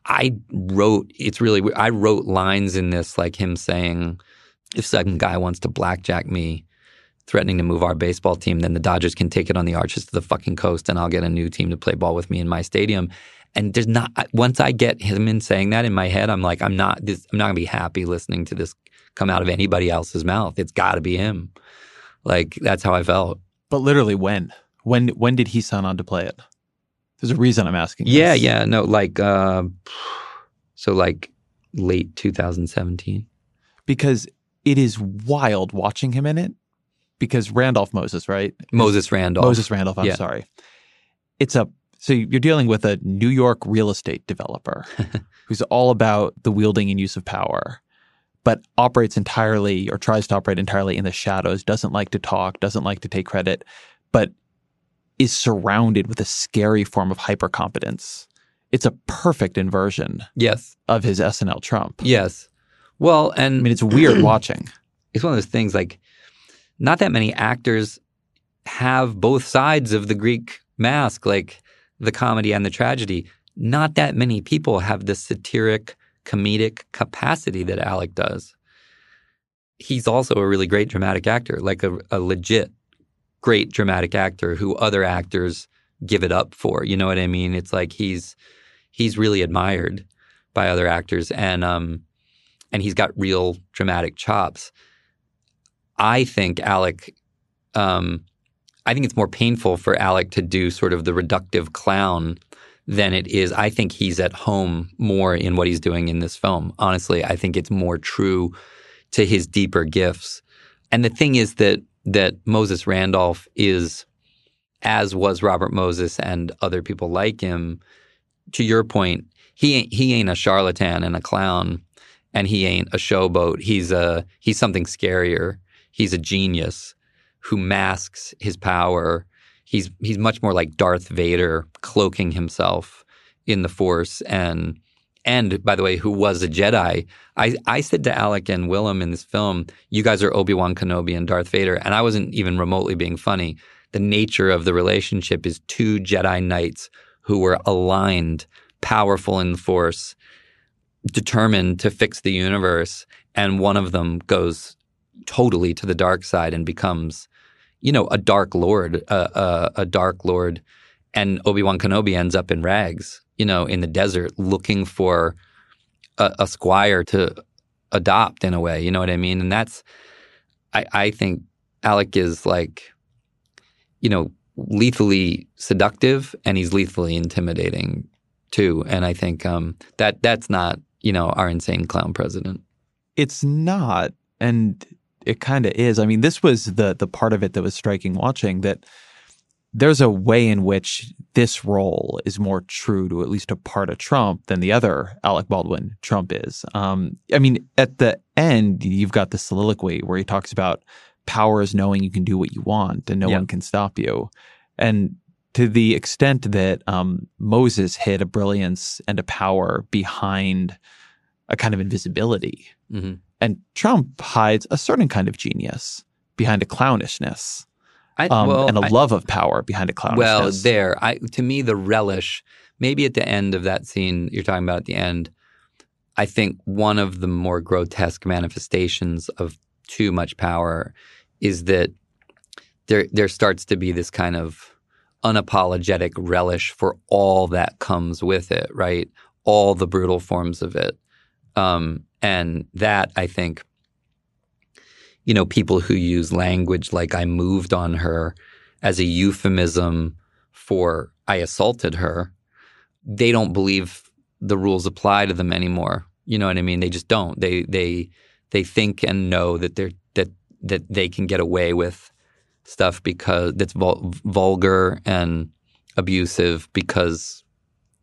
I wrote, it's really, I wrote lines in this like him saying, if some guy wants to blackjack me, threatening to move our baseball team, then the Dodgers can take it on the arches to the fucking coast and I'll get a new team to play ball with me in my stadium. And there's not, once I get him in saying that in my head, I'm like, I'm not, this, I'm not gonna be happy listening to this come out of anybody else's mouth. It's gotta be him. Like, that's how I felt. But literally when? When, when did he sign on to play it? There's a reason I'm asking. Yeah, this. yeah, no, like uh, so, like late 2017. Because it is wild watching him in it. Because Randolph Moses, right? Moses Randolph. Moses Randolph. I'm Yeah. sorry. It's a so you're dealing with a New York real estate developer who's all about the wielding and use of power, but operates entirely or tries to operate entirely in the shadows. Doesn't like to talk. Doesn't like to take credit, but is surrounded with a scary form of hypercompetence. It's a perfect inversion Yes, of his SNL Trump. yes. Well, and I mean, it's weird watching. it's one of those things like not that many actors have both sides of the Greek mask, like the comedy and the tragedy. Not that many people have the satiric, comedic capacity that Alec does. He's also a really great dramatic actor, like a, a legit great dramatic actor who other actors give it up for. You know what I mean? It's like he's he's really admired by other actors and um and he's got real dramatic chops. I think Alec, um, I think it's more painful for Alec to do sort of the reductive clown than it is. I think he's at home more in what he's doing in this film. Honestly, I think it's more true to his deeper gifts. And the thing is that that Moses Randolph is, as was Robert Moses and other people like him. To your point, he ain't, he ain't a charlatan and a clown, and he ain't a showboat. He's a he's something scarier. He's a genius who masks his power. He's he's much more like Darth Vader cloaking himself in the Force and and by the way, who was a Jedi. I, I said to Alec and Willem in this film, you guys are Obi-Wan Kenobi and Darth Vader. And I wasn't even remotely being funny. The nature of the relationship is two Jedi Knights who were aligned, powerful in the Force, determined to fix the universe. And one of them goes totally to the dark side and becomes, you know, a dark lord, a, a dark lord. And Obi-Wan Kenobi ends up in rags you know, in the desert looking for a, a squire to adopt in a way. You know what I mean? And that's, I, I think Alec is like, you know, lethally seductive and he's lethally intimidating too. And I think um, that that's not, you know, our insane clown president. It's not. And it kind of is. I mean, this was the the part of it that was striking watching that there's a way in which this role is more true to at least a part of Trump than the other Alec Baldwin Trump is. Um, I mean, at the end, you've got the soliloquy where he talks about power is knowing you can do what you want and no yeah. one can stop you. And to the extent that um, Moses hid a brilliance and a power behind a kind of invisibility, mm-hmm. and Trump hides a certain kind of genius behind a clownishness. I, um, well, and a I, love of power behind a clownishness. Well, there, I, to me, the relish, maybe at the end of that scene you're talking about at the end, I think one of the more grotesque manifestations of too much power is that there there starts to be this kind of unapologetic relish for all that comes with it, right? All the brutal forms of it, um, and that I think you know, people who use language like I moved on her as a euphemism for I assaulted her, they don't believe the rules apply to them anymore. You know what I mean? They just don't. They they they think and know that they're that that they can get away with stuff because that's vul- vulgar and abusive because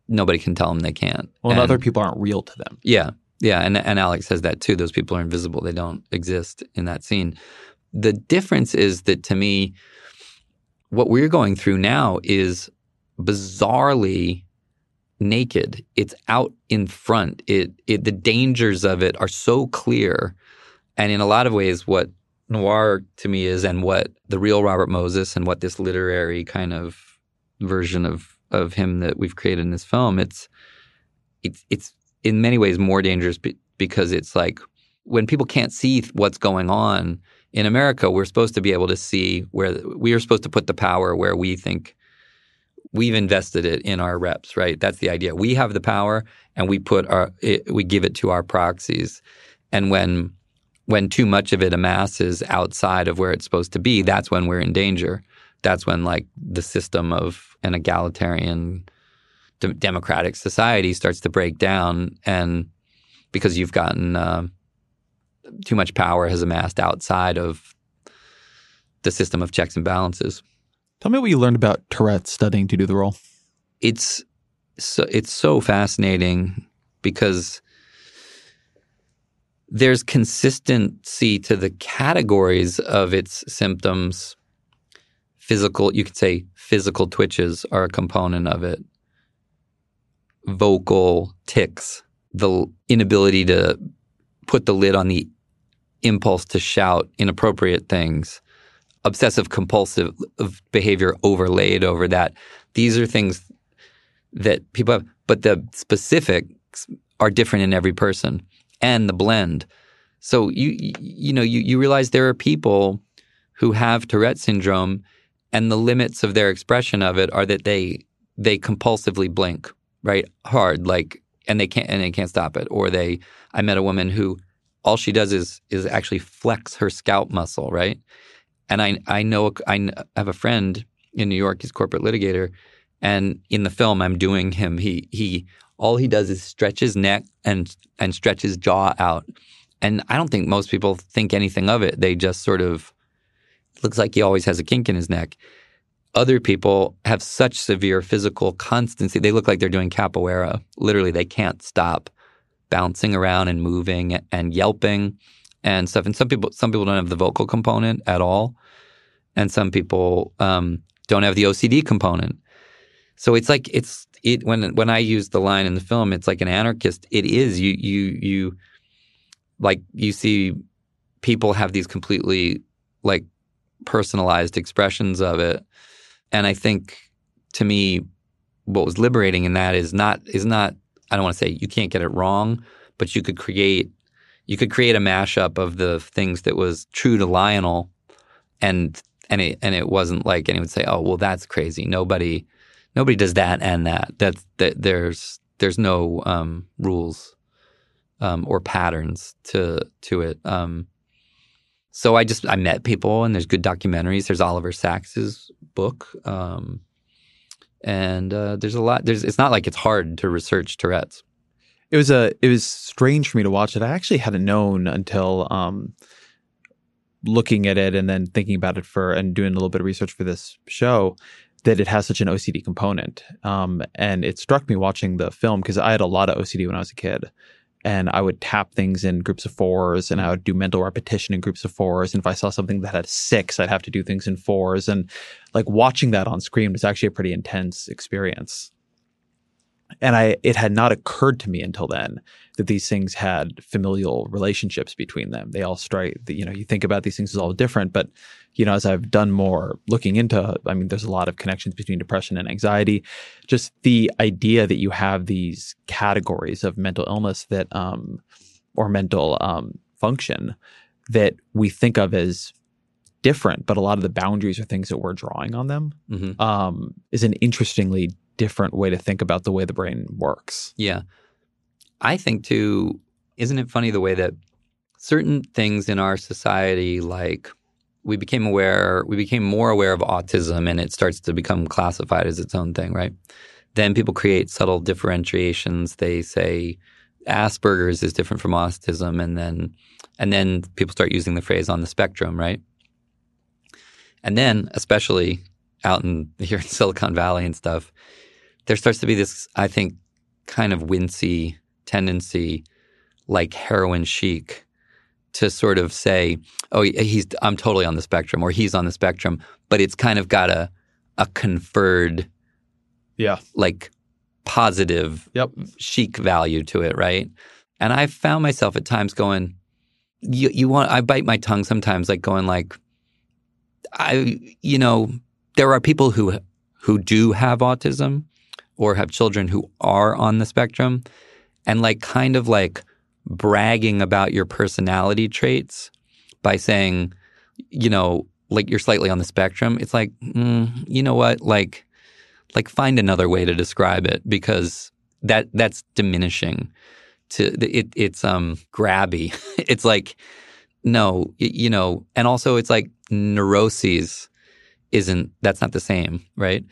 nobody can tell them they can't. Well, and, other people aren't real to them. Yeah, yeah, and and Alec says that too. Those people are invisible; they don't exist in that scene. The difference is that to me, what we're going through now is bizarrely naked. It's out in front. It, it the dangers of it are so clear, and in a lot of ways, what noir to me is, and what the real Robert Moses, and what this literary kind of version of of him that we've created in this film, it's it's it's in many ways more dangerous be- because it's like when people can't see what's going on in America, we're supposed to be able to see where we are supposed to put the power where we think we've invested it in our reps, right? That's the idea. We have the power and we put our it, we give it to our proxies. And when when too much of it amasses outside of where it's supposed to be, that's when we're in danger. That's when like the system of an egalitarian d- democratic society starts to break down, and because you've gotten uh, too much power has amassed outside of the system of checks and balances. Tell me what you learned about Tourette studying to do the role. It's so it's so fascinating because there's consistency to the categories of its symptoms. Physical, you could say physical twitches are a component of it vocal tics, the inability to put the lid on the impulse to shout inappropriate things, obsessive compulsive behavior overlaid over that. These are things that people have, but the specifics are different in every person and the blend. So you you know you you realize there are people who have Tourette syndrome and the limits of their expression of it are that they they compulsively blink right hard like and they can't and they can't stop it. Or they i met a woman who all she does is is actually flex her scalp muscle right? And i i know i have a friend in new york he's corporate litigator and in the film i'm doing him he he all he does is stretch his neck and and stretch his jaw out. And i don't think most people think anything of it. They just sort of looks like he always has a kink in his neck other people have such severe physical constancy. They look like they're doing capoeira. Literally, they can't stop bouncing around and moving and yelping and stuff. And some people, some people don't have the vocal component at all. and some people um, don't have the OCD component. So it's like it's it when when I use the line in the film, it's like an anarchist. It is you you you like you see people have these completely like personalized expressions of it, and I think to me, what was liberating in that is not is not I don't want to say you can't get it wrong, but you could create you could create a mashup of the things that was true to Lionel, and and it and it wasn't like anyone would say, oh well, that's crazy. Nobody nobody does that and that. That's that there's there's no um, rules um, or patterns to to it. Um, so I just I met people and there's good documentaries. There's Oliver Sacks's book, um, and uh, there's a lot. There's it's not like it's hard to research Tourette's. It was a it was strange for me to watch it. I actually hadn't known until um, looking at it and then thinking about it for and doing a little bit of research for this show that it has such an OCD component. Um, and it struck me watching the film because I had a lot of OCD when I was a kid. And I would tap things in groups of fours and I would do mental repetition in groups of fours. And if I saw something that had six, I'd have to do things in fours. And like watching that on screen was actually a pretty intense experience and I it had not occurred to me until then that these things had familial relationships between them. They all strike, you know, you think about these things as all different, but you know, as I've done more looking into, I mean, there's a lot of connections between depression and anxiety. Just the idea that you have these categories of mental illness that, um, or mental um, function that we think of as different, but a lot of the boundaries are things that we're drawing on them. Mm-hmm. Um, is an interestingly different way to think about the way the brain works. Yeah. I think too, isn't it funny the way that certain things in our society, like we became aware, we became more aware of autism and it starts to become classified as its own thing, right? Then people create subtle differentiations. They say Asperger's is different from autism, and then and then people start using the phrase on the spectrum, right? And then, especially out in here in Silicon Valley and stuff, there starts to be this, I think, kind of wincy tendency, like heroin chic, to sort of say, "Oh, he's I'm totally on the spectrum," or "He's on the spectrum," but it's kind of got a a conferred, yeah, like positive, yep. chic value to it, right? And I found myself at times going, "You you want?" I bite my tongue sometimes, like going like, I you know, there are people who who do have autism or have children who are on the spectrum and like kind of like bragging about your personality traits by saying, you know, like you're slightly on the spectrum. It's like, mm, you know what? Like, like find another way to describe it because that that's diminishing. To it, it's um grabby. it's like, no, you know, and also it's like neuroses isn't that's not the same, right?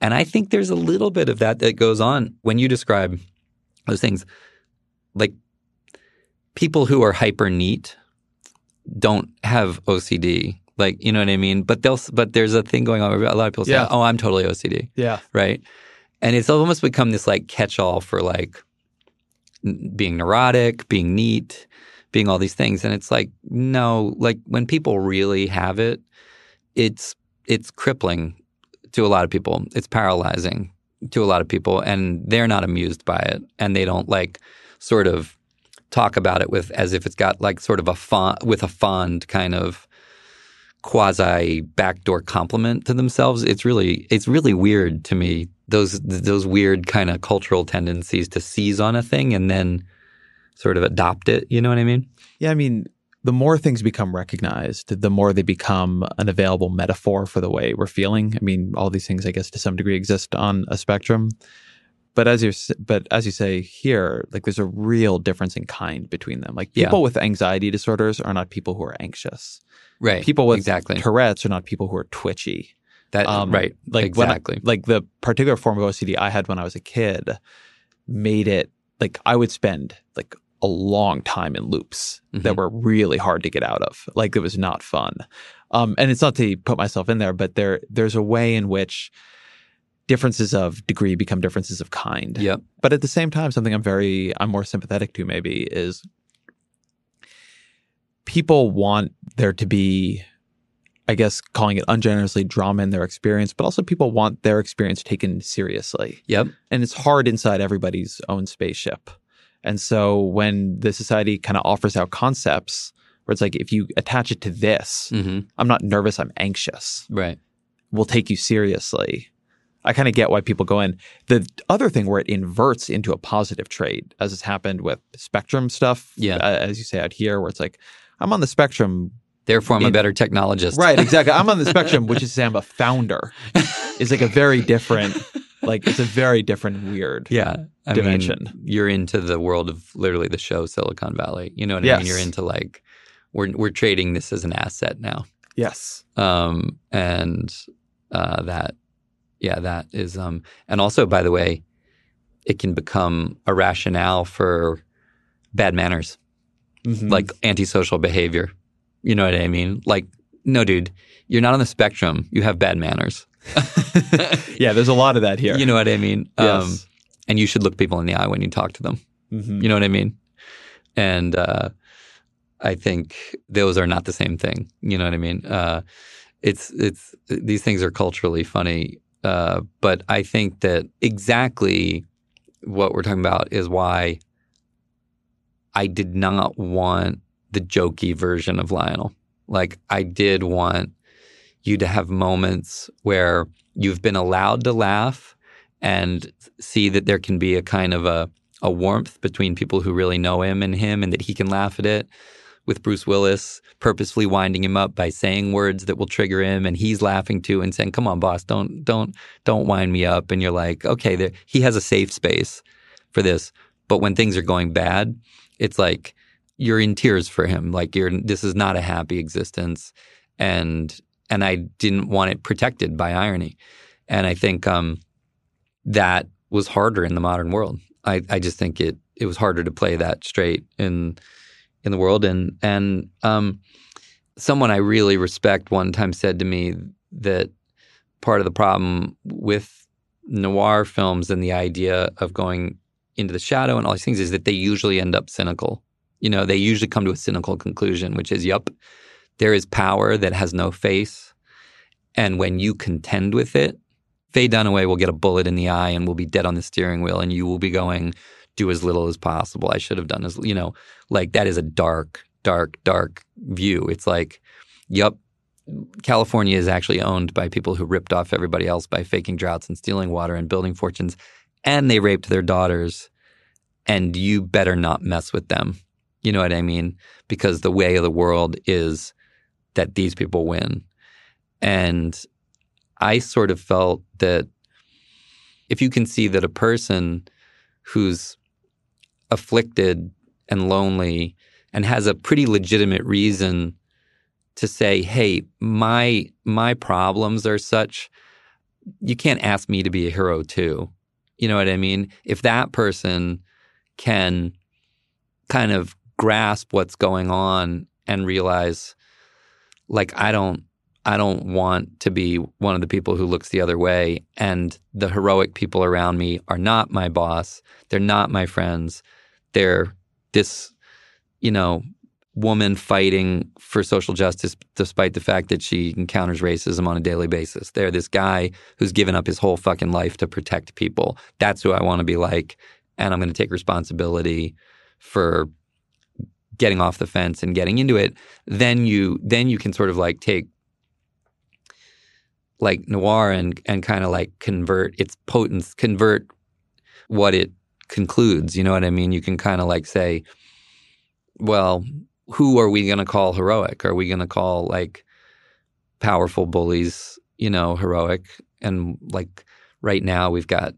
And I think there's a little bit of that that goes on when you describe those things. Like people who are hyper neat don't have OCD. Like, you know what I mean? But they'll, but there's a thing going on where a lot of people say, yeah. oh, I'm totally OCD. Yeah. Right. And it's almost become this like catch all for like being neurotic, being neat, being all these things. And it's like, no, like when people really have it, it's, it's crippling to a lot of people. It's paralyzing to a lot of people, and they're not amused by it, and they don't like sort of talk about it with as if it's got like sort of a fond with a fond kind of quasi backdoor compliment to themselves. It's really it's really weird to me those those weird kind of cultural tendencies to seize on a thing and then sort of adopt it. You know what I mean? Yeah, I mean the more things become recognized, the more they become an available metaphor for the way we're feeling. I mean, all these things, I guess, to some degree, exist on a spectrum. But as you but as you say here, like there's a real difference in kind between them. Like people yeah. with anxiety disorders are not people who are anxious. Right. People with exactly. Tourette's are not people who are twitchy. That um, right. Like exactly. I, like the particular form of OCD I had when I was a kid made it like I would spend like a long time in loops mm-hmm. that were really hard to get out of. Like it was not fun. Um, and it's not to put myself in there, but there there's a way in which differences of degree become differences of kind. Yep. But at the same time, something I'm very I'm more sympathetic to maybe is people want there to be I guess calling it ungenerously drama in their experience, but also people want their experience taken seriously. Yep. And it's hard inside everybody's own spaceship. And so when the society kind of offers out concepts where it's like, if you attach it to this, hmm I'm not nervous, I'm anxious. Right. We'll take you seriously. I kind of get why people go in. The other thing where it inverts into a positive trade, as has happened with spectrum stuff, Yeah. uh, as you say out here, where it's like, I'm on the spectrum. Therefore, I'm a better technologist. Right, exactly. I'm on the spectrum, which is to say I'm a founder. It's like a very different, like, it's a very different weird. Yeah. I Dimension. Mean, you're into the world of literally the show Silicon Valley. You know what I Yes. mean? You're into like we're we're trading this as an asset now. Yes. Um and uh that yeah, that is um and also by the way, it can become a rationale for bad manners, Mhm. like antisocial behavior. You know what I mean? Like no dude, you're not on the spectrum. You have bad manners. yeah, there's a lot of that here. You know what I mean? Um, Yes. and you should look people in the eye when you talk to them. Mhm. You know what I mean? And uh, I think those are not the same thing. You know what I mean? Uh, it's it's these things are culturally funny, uh, but I think that exactly what we're talking about is why I did not want the jokey version of Lionel. Like I did want you to have moments where you've been allowed to laugh and see that there can be a kind of a, a warmth between people who really know him and him and that he can laugh at it with Bruce Willis purposefully winding him up by saying words that will trigger him and he's laughing too and saying come on boss don't don't don't wind me up. And you're like okay there, he has a safe space for this. But when things are going bad it's like you're in tears for him like you're this is not a happy existence. And and I didn't want it protected by irony. And I think um that was harder in the modern world. I, I just think it it was harder to play that straight in in the world. And and um, someone I really respect one time said to me that part of the problem with noir films and the idea of going into the shadow and all these things is that they usually end up cynical. You know, they usually come to a cynical conclusion, which is, yep, there is power that has no face. And when you contend with it, Faye Dunaway will get a bullet in the eye and will be dead on the steering wheel, and you will be going, do as little as possible. I should have done as, you know, like that is a dark, dark, dark view. It's like, yup, California is actually owned by people who ripped off everybody else by faking droughts and stealing water and building fortunes, and they raped their daughters, and you better not mess with them. You know what I mean? Because the way of the world is that these people win. And I sort of felt that if you can see that a person who's afflicted and lonely and has a pretty legitimate reason to say, "Hey, my my problems are such you can't ask me to be a hero too." You know what I mean? If that person can kind of grasp what's going on and realize like I don't I don't want to be one of the people who looks the other way. And the heroic people around me are not my boss. They're not my friends. They're this, you know, woman fighting for social justice despite the fact that she encounters racism on a daily basis. They're this guy who's given up his whole fucking life to protect people. That's who I want to be like. And I'm going to take responsibility for getting off the fence and getting into it. Then you then you can sort of like take like noir and and kind of like convert its potence, convert what it concludes. You know what I mean? You can kind of like say, well, who are we going to call heroic? Are we going to call like powerful bullies, you know, heroic? And like right now, we've got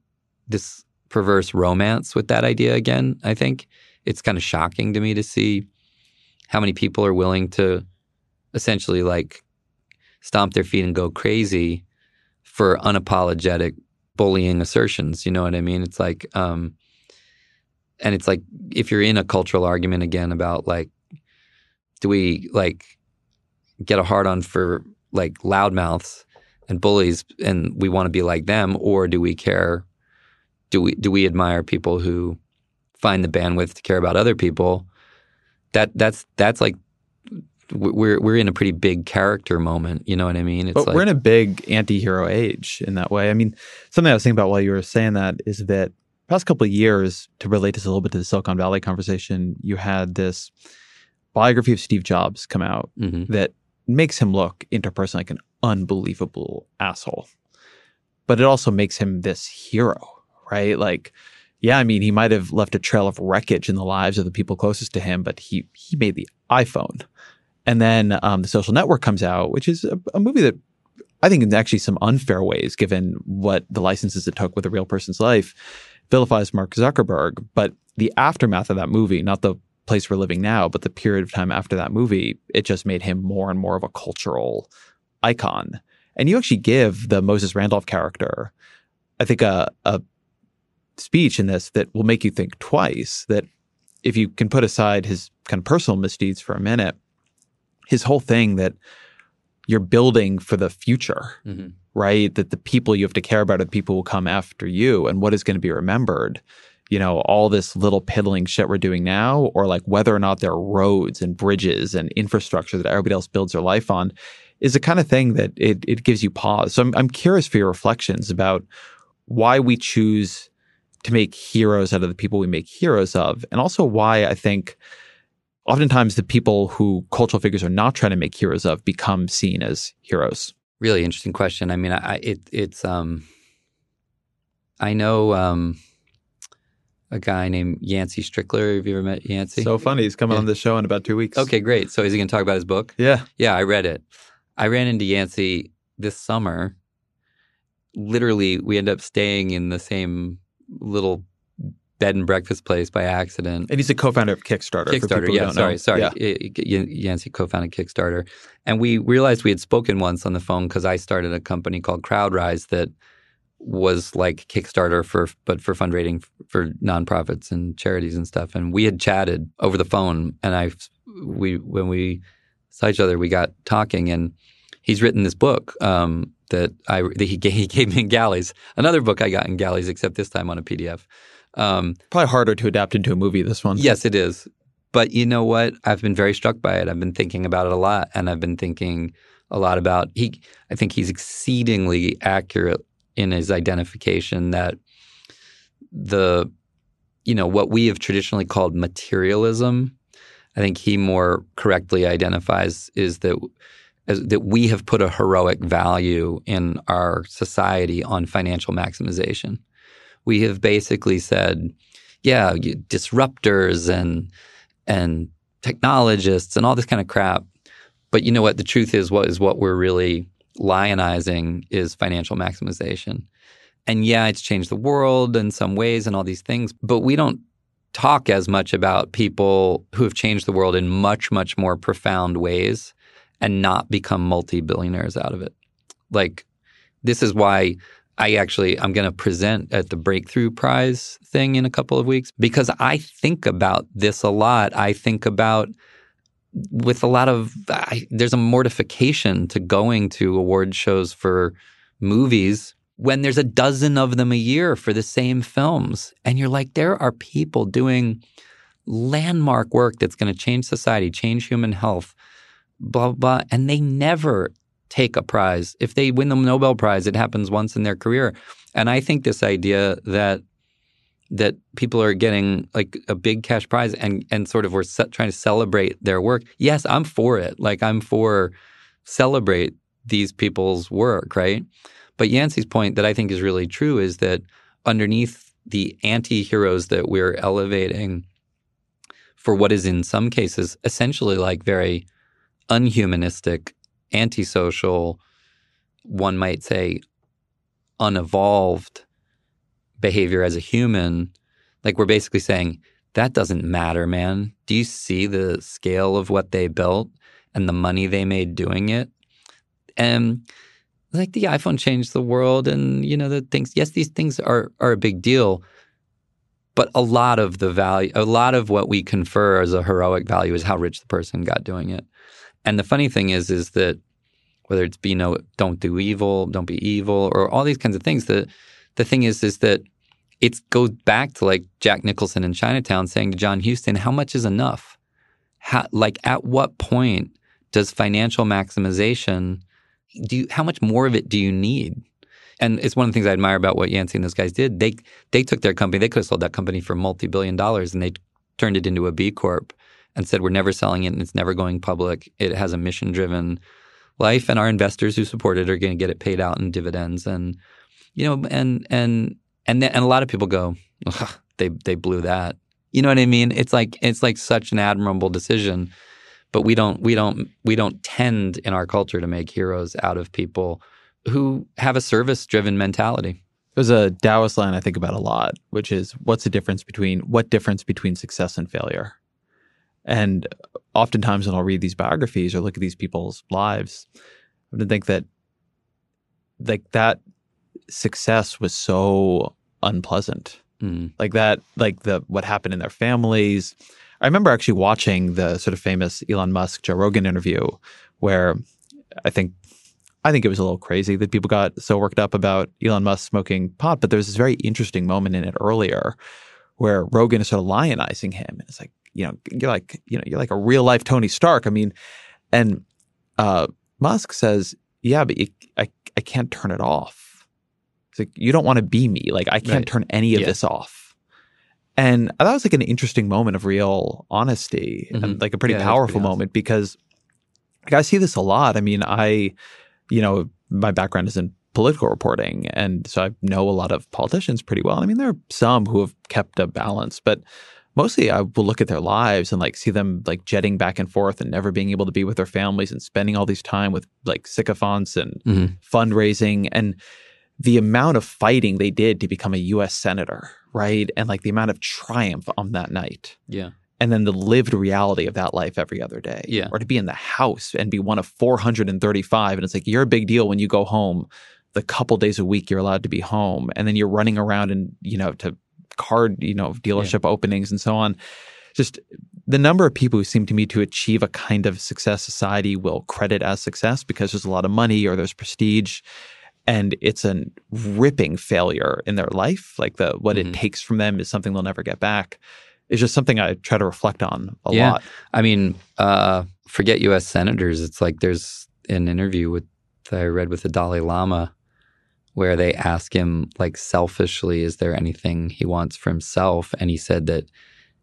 this perverse romance with that idea again. I think it's kind of shocking to me to see how many people are willing to essentially like stomp their feet and go crazy for unapologetic bullying assertions. You know what I mean? It's like, um, and it's like if you're in a cultural argument again about like, do we like get a hard on for like loudmouths and bullies and we want to be like them, or do we care? Do we do we admire people who find the bandwidth to care about other people? That that's that's like we're we're in a pretty big character moment. You know what I mean? It's but like, we're in a big anti-hero age in that way. I mean, something I was thinking about while you were saying that is that past couple of years, to relate this a little bit to the Silicon Valley conversation, you had this biography of Steve Jobs come out mm-hmm. that makes him look interpersonally like an unbelievable asshole. But it also makes him this hero, right? Like, yeah, I mean, he might have left a trail of wreckage in the lives of the people closest to him, but he he made the iPhone. And then um, the Social Network comes out, which is a, a movie that I think in actually some unfair ways, given what the licenses it took with a real person's life, vilifies Mark Zuckerberg. But the aftermath of that movie, not the place we're living now, but the period of time after that movie, it just made him more and more of a cultural icon. And you actually give the Moses Randolph character, I think, a, a speech in this that will make you think twice. That if you can put aside his kind of personal misdeeds for a minute, his whole thing that you're building for the future, mm-hmm. Right? That the people you have to care about are the people who come after you and what is going to be remembered you know, all this little piddling shit we're doing now, or like whether or not there are roads and bridges and infrastructure that everybody else builds their life on, is the kind of thing that it, it gives you pause. So I'm, I'm curious for your reflections about why we choose to make heroes out of the people we make heroes of, and also why I think oftentimes the people who cultural figures are not trying to make heroes of become seen as heroes. Really interesting question. I mean, I, it, it's um, I know um, a guy named Yancey Strickler. Have you ever met Yancey? So funny. He's coming yeah. on the show in about two weeks. Okay, great. So is he going to talk about his book? Yeah. Yeah, I read it. I ran into Yancey this summer. Literally, we end up staying in the same little bed and breakfast place by accident. And he's a co-founder of Kickstarter. Kickstarter, yeah. Sorry, know. sorry. Yeah. Yancey co-founded Kickstarter, and we realized we had spoken once on the phone because I started a company called CrowdRise that was like Kickstarter for but for fundraising for nonprofits and charities and stuff. And we had chatted over the phone, and I we when we saw each other, we got talking, and he's written this book um, that I that he gave, he gave me in Galleys. Another book I got in Galleys, except this time on a PDF. Um, Probably harder to adapt into a movie. This one, yes, it is. But you know what? I've been very struck by it. I've been thinking about it a lot, and I've been thinking a lot about he. I think he's exceedingly accurate in his identification that the you know what we have traditionally called materialism i think he more correctly identifies is that as, that we have put a heroic value in our society on financial maximization we have basically said yeah disruptors and and technologists and all this kind of crap but you know what the truth is what is what we're really lionizing is financial maximization. And yeah, it's changed the world in some ways and all these things, but we don't talk as much about people who have changed the world in much, much more profound ways and not become multi billionaires out of it. Like, this is why I actually I'm going to present at the Breakthrough Prize thing in a couple of weeks because I think about this a lot. I think about with a lot of I, there's a mortification to going to award shows for movies when there's a dozen of them a year for the same films and you're like there are people doing landmark work that's going to change society change human health blah blah and they never take a prize if they win the nobel prize it happens once in their career and i think this idea that that people are getting like a big cash prize and and sort of we're trying to celebrate their work. Yes, I'm for it. Like I'm for celebrate these people's work, right? But Yancey's point that I think is really true is that underneath the anti-heroes that we're elevating for what is in some cases essentially like very unhumanistic, antisocial, one might say unevolved behavior as a human, like we're basically saying, that doesn't matter, man. Do you see the scale of what they built and the money they made doing it? And like the iPhone changed the world and you know the things yes these things are are a big deal but a lot of the value a lot of what we confer as a heroic value is how rich the person got doing it and the funny thing is is that whether it's be no don't do evil don't be evil or all these kinds of things that the thing is, is that it goes back to like Jack Nicholson in Chinatown saying to John Huston, "How much is enough? How, like, at what point does financial maximization do you, how much more of it do you need? And it's one of the things I admire about what Yancey and those guys did. They they took their company, they could have sold that company for multi billion dollars, and they turned it into a B corp and said we're never selling it and it's never going public. It has a mission driven life, and our investors who support it are going to get it paid out in dividends. And you know, and and and and a lot of people go, they they blew that. You know what I mean? It's like it's like such an admirable decision, but we don't we don't we don't tend in our culture to make heroes out of people who have a service driven mentality. There's a Taoist line I think about a lot, which is what's the difference between what difference between success and failure? And oftentimes when I'll read these biographies or look at these people's lives, I would think that like that success was so unpleasant. Mm. Like that, like the what happened in their families. I remember actually watching the sort of famous Elon Musk Joe Rogan interview where I think I think it was a little crazy that people got so worked up about Elon Musk smoking pot, but there's this very interesting moment in it earlier where Rogan is sort of lionizing him. And it's like, you know, you're like, you know, you're like a real life Tony Stark. I mean, and uh, Musk says, yeah, but you, I, I can't turn it off. It's like, you don't want to be me. Like, I can't Right. turn any of Yeah. this off. And that was like an interesting moment of real honesty and Mhm. like a pretty Yeah, powerful pretty awesome. moment because like, I see this a lot. I mean, I, you know, my background is in political reporting. And so I know a lot of politicians pretty well. I mean, there are some who have kept a balance, but mostly I will look at their lives and like see them like jetting back and forth and never being able to be with their families and spending all these time with like sycophants and Mhm. fundraising and the amount of fighting they did to become a US senator, right? And like the amount of triumph on that night Yeah. and then the lived reality of that life every other day. Yeah. Or to be in the house and be one of 435. And it's like, you're a big deal when you go home the couple days a week you're allowed to be home. And then you're running around and, you know, to card, you know, dealership openings and so on. Just the number of people who seem to me to achieve a kind of success society will credit as success because there's a lot of money or there's prestige and it's a ripping failure in their life. Like the what Mhm. it takes from them is something they'll never get back. It's just something I try to reflect on a Yeah. lot. I mean, uh, forget U.S. senators. It's like there's an interview with that I read with the Dalai Lama where they ask him, like, selfishly, is there anything he wants for himself? And he said that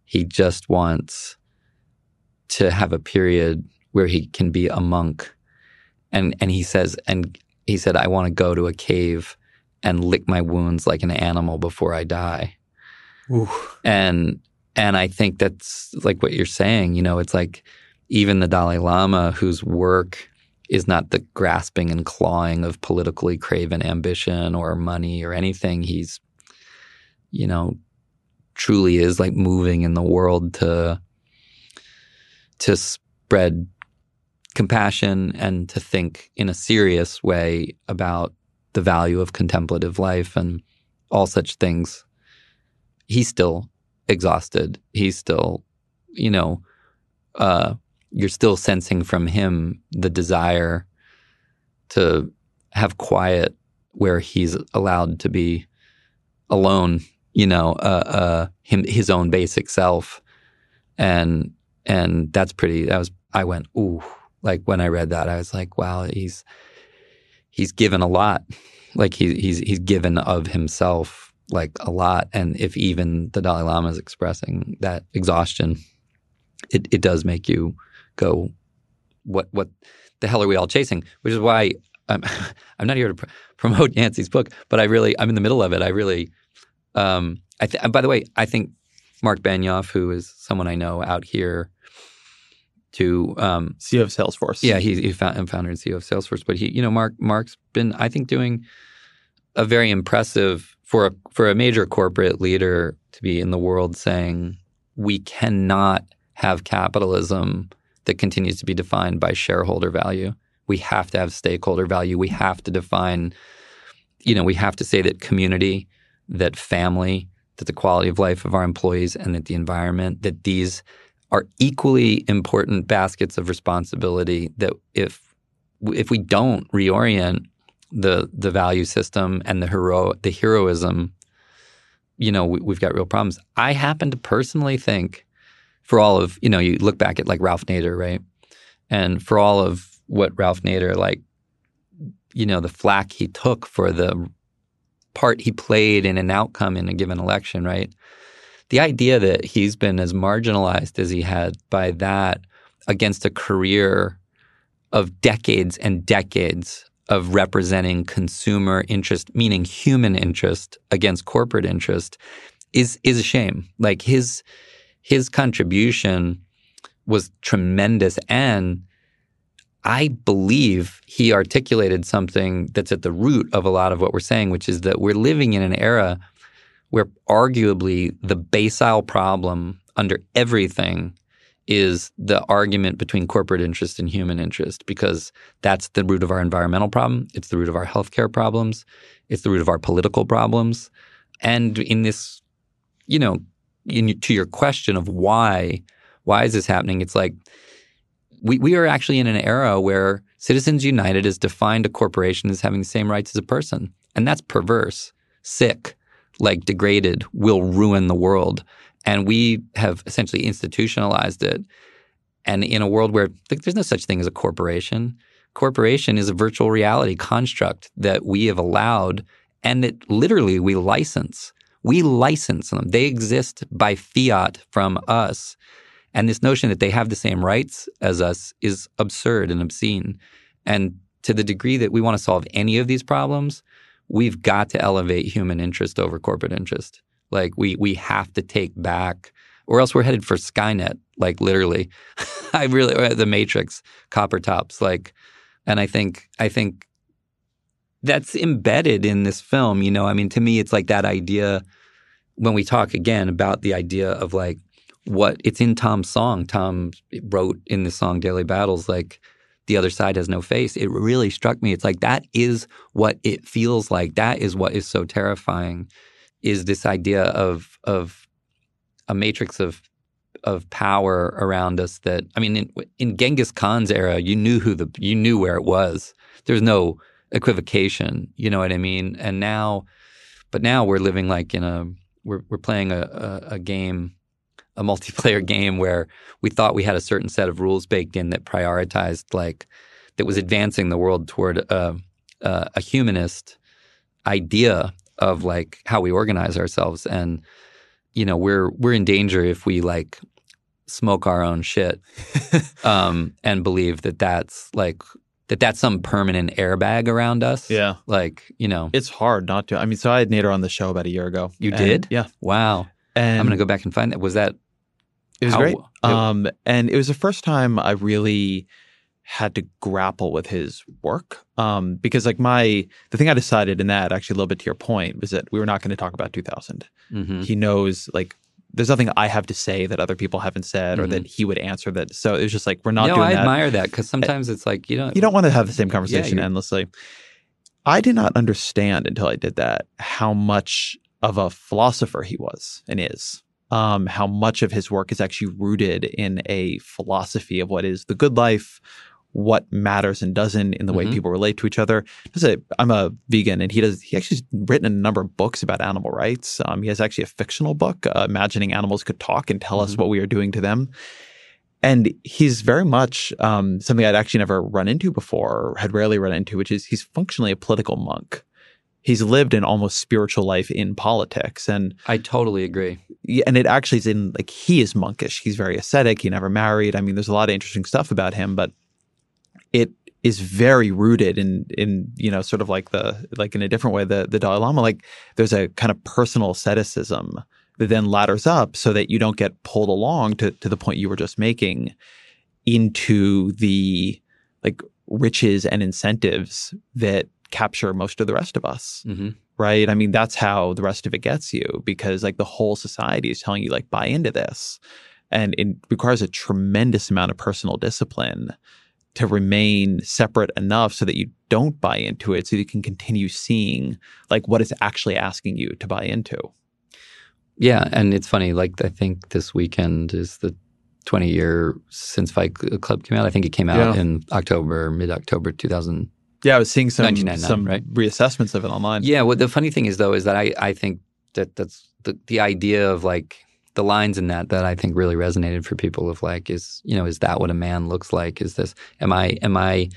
he just wants to have a period where he can be a monk. And and he says, and he said, I want to go to a cave and lick my wounds like an animal before I die and and I think that's like what you're saying. You know, it's like even the Dalai Lama, whose work is not the grasping and clawing of politically craven ambition or money or anything. He's, you know, truly is like moving in the world to to spread compassion and to think in a serious way about the value of contemplative life and all such things he's still exhausted. He's still, you know, uh, you're still sensing from him the desire to have quiet where he's allowed to be alone, you know, uh, uh, him, his own basic self. And, and that's pretty, that was, I went, ooh, like when I read that, I was like, wow, he's, he's given a lot. Like he, he's, he's given of himself like a lot. And if even the Dalai Lama is expressing that exhaustion, it, it does make you go, what what the hell are we all chasing? Which is why I'm I'm not here to pr- promote Yancey's book, but I really I'm in the middle of it. I really, um, I th- by the way, I think Mark Benioff, who is someone I know out here, to um, CEO of Salesforce. yeah, he's he found, founder and CEO of Salesforce. But he, you know, Mark Mark's been, I think, doing a very impressive for a for a major corporate leader to be in the world saying we cannot have capitalism that continues to be defined by shareholder value. We have to have stakeholder value. We have to define, you know, we have to say that community, that family, that the quality of life of our employees, and that the environment, that these are equally important baskets of responsibility that if if we don't reorient the the value system and the hero the heroism you know we, we've got real problems i happen to personally think for all of you know you look back at like ralph nader right And for all of what Ralph Nader, like, you know, the flack he took for the part he played in an outcome in a given election, right? The idea that he's been as marginalized as he had by that against a career of decades and decades of representing consumer interest, meaning human interest against corporate interest, is is a shame. Like his his contribution was tremendous and I believe he articulated something that's at the root of a lot of what we're saying, which is that we're living in an era where arguably the basile problem under everything is the argument between corporate interest and human interest because that's the root of our environmental problem. It's the root of our healthcare problems. It's the root of our political problems. And in this, you know, in, to your question of why, why is this happening? It's like we, we are actually in an era where Citizens United has defined a corporation as having the same rights as a person. And that's perverse, sick, like degraded, will ruin the world. And we have essentially institutionalized it. And in a world where there's no such thing as a corporation, corporation is a virtual reality construct that we have allowed and that literally we license. We license them. They exist by fiat from us. And this notion that they have the same rights as us is absurd and obscene. And to the degree that we want to solve any of these problems, we've got to elevate human interest over corporate interest. Like we we have to take back, or else we're headed for Skynet. Like literally, I really uh, the Matrix, copper tops. Like, and I think I think that's embedded in this film. You know, I mean, to me, it's like that idea when we talk again about the idea of like what it's in Thom's song. Tom wrote in the song Daily Battles, like the other side has no face. It really struck me. It's like that is what it feels like. That is what is so terrifying is this idea of of a matrix of of power around us that I mean in, in Genghis Khan's era you knew who the you knew where it was there's no equivocation you know what I mean and now but now we're living like in a we're we're playing a, a, a game a multiplayer game where we thought we had a certain set of rules baked in that prioritized like that was advancing the world toward a, a, a humanist idea of like how we organize ourselves. And you know we're we're in danger if we like smoke our own shit um, and believe that that's like that that's some permanent airbag around us. Yeah. Like, you know. It's hard not to. I mean, so I had Nader on the show about a year ago. You and- did? Yeah. Wow. And I'm going to go back and find that. Was that It was How- great. it- Um, and it was the first time I really had to grapple with his work. Um, because like my the thing I decided in that actually a little bit to your point was that we were not going to talk about 2000. mhm. He knows like there's nothing I have to say that other people haven't said or that he would answer that. So it was just like we're not no, doing I that. admire that because sometimes it's like, you know, You don't want to have the same conversation you're- endlessly. I did not understand until I did that how much of a philosopher he was and is. Um, how much of his work is actually rooted in a philosophy of what is the good life, what matters and doesn't in the way Mhm. people relate to each other. I'm a vegan, and he does. He actually has written a number of books about animal rights. Um, he has actually a fictional book, uh, imagining animals could talk and tell us Mhm. what we are doing to them. And he's very much um, something I'd actually never run into before, or had rarely run into, which is he's functionally a political monk. He's lived an almost spiritual life in politics, and I totally agree. and it actually is in like he is monkish. He's very ascetic. He never married. I mean, there's a lot of interesting stuff about him, but is very rooted in in you know sort of like the like in a different way the the Dalai Lama. Like there's a kind of personal asceticism that then ladders up so that you don't get pulled along to to the point you were just making into the like riches and incentives that capture most of the rest of us hmm right? I mean, that's how the rest of it gets you because like the whole society is telling you like buy into this. And it requires a tremendous amount of personal discipline to remain separate enough so that you don't buy into it so you can continue seeing like what it's actually asking you to buy into. Yeah, and it's funny. Like I think this weekend is the 20 year since Fight Club came out. I think it came out Yeah. in October, mid October 2000. Yeah, I was seeing some some right? reassessments of it online. Yeah. What the funny thing is though is that I I think that that's the the idea of like the lines in that that I think really resonated for people of like is you know is that what a man looks like? Is this am I am I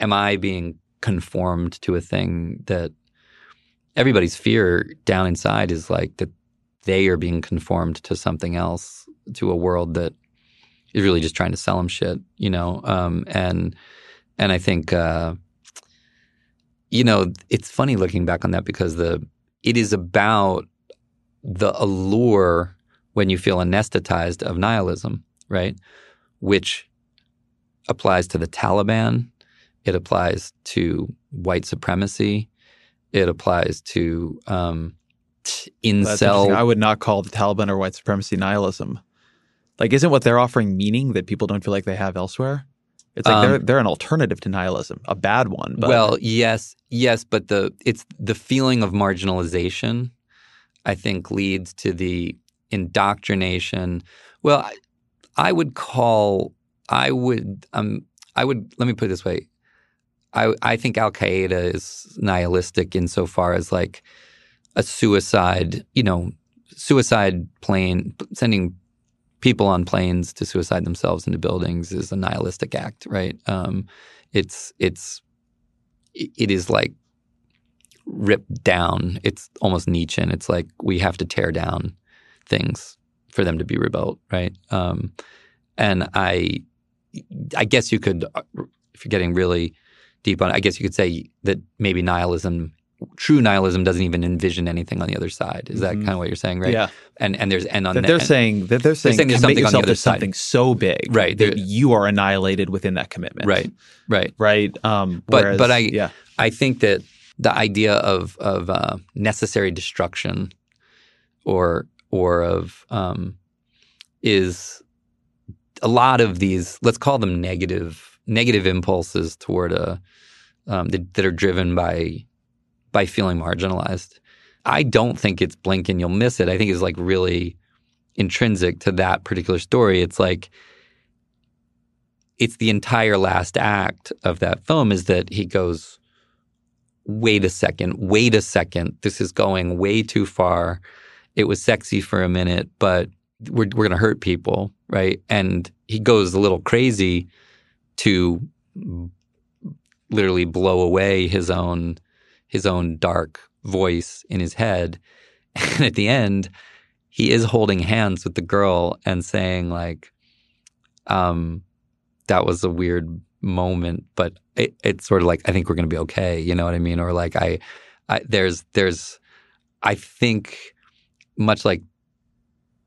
am I being conformed to a thing that everybody's fear down inside is like that they are being conformed to something else to a world that is really just trying to sell them shit, you know. Um, and and I think uh, you know it's funny looking back on that because the it is about the allure when you feel anesthetized of nihilism, right? Which applies to the Taliban, it applies to white supremacy, it applies to um, incel. I would not call the Taliban or white supremacy nihilism. Like, isn't what they're offering meaning that people don't feel like they have elsewhere? It's like Um, they're they're an alternative to nihilism, a bad one. But well, yes, yes, but the it's the feeling of marginalization. I think leads to the indoctrination. Well, I, I would call. I would. Um. I would. Let me put it this way. I I think Al Qaeda is nihilistic insofar as like a suicide. You know, suicide plane sending people on planes to suicide themselves into buildings is a nihilistic act, right? Um, it's it's it is like ripped down. It's almost Nietzschean. It's like we have to tear down things for them to be rebuilt, right? Um, and I, I guess you could, if you're getting really deep on, it, I guess you could say that maybe nihilism, true nihilism, doesn't even envision anything on the other side. Is that Mhm. kind of what you're saying, right? yeah, And and there's and on that they're and- saying that they're saying, saying there's something on the other side. something so big, Right, That you are annihilated within that commitment, right, right. Right. Um, But- whereas- but I- yeah, I think that the idea of of uh, necessary destruction, or or of um, is a lot of these. Let's call them negative negative impulses toward a um, that, that are driven by by feeling marginalized. I don't think it's blink and you'll miss it. I think it's like really intrinsic to that particular story. It's like it's the entire last act of that film is that he goes wait a second, wait a second. This is going way too far. It was sexy for a minute, but we're we're going to hurt people, right? And he goes a little crazy to literally blow away his own his own dark voice in his head. And at the end, he is holding hands with the girl and saying like um that was a weird moment, but it, it's sort of like I think we're going to be okay. You know what I mean? Or like I, I there's there's I think much like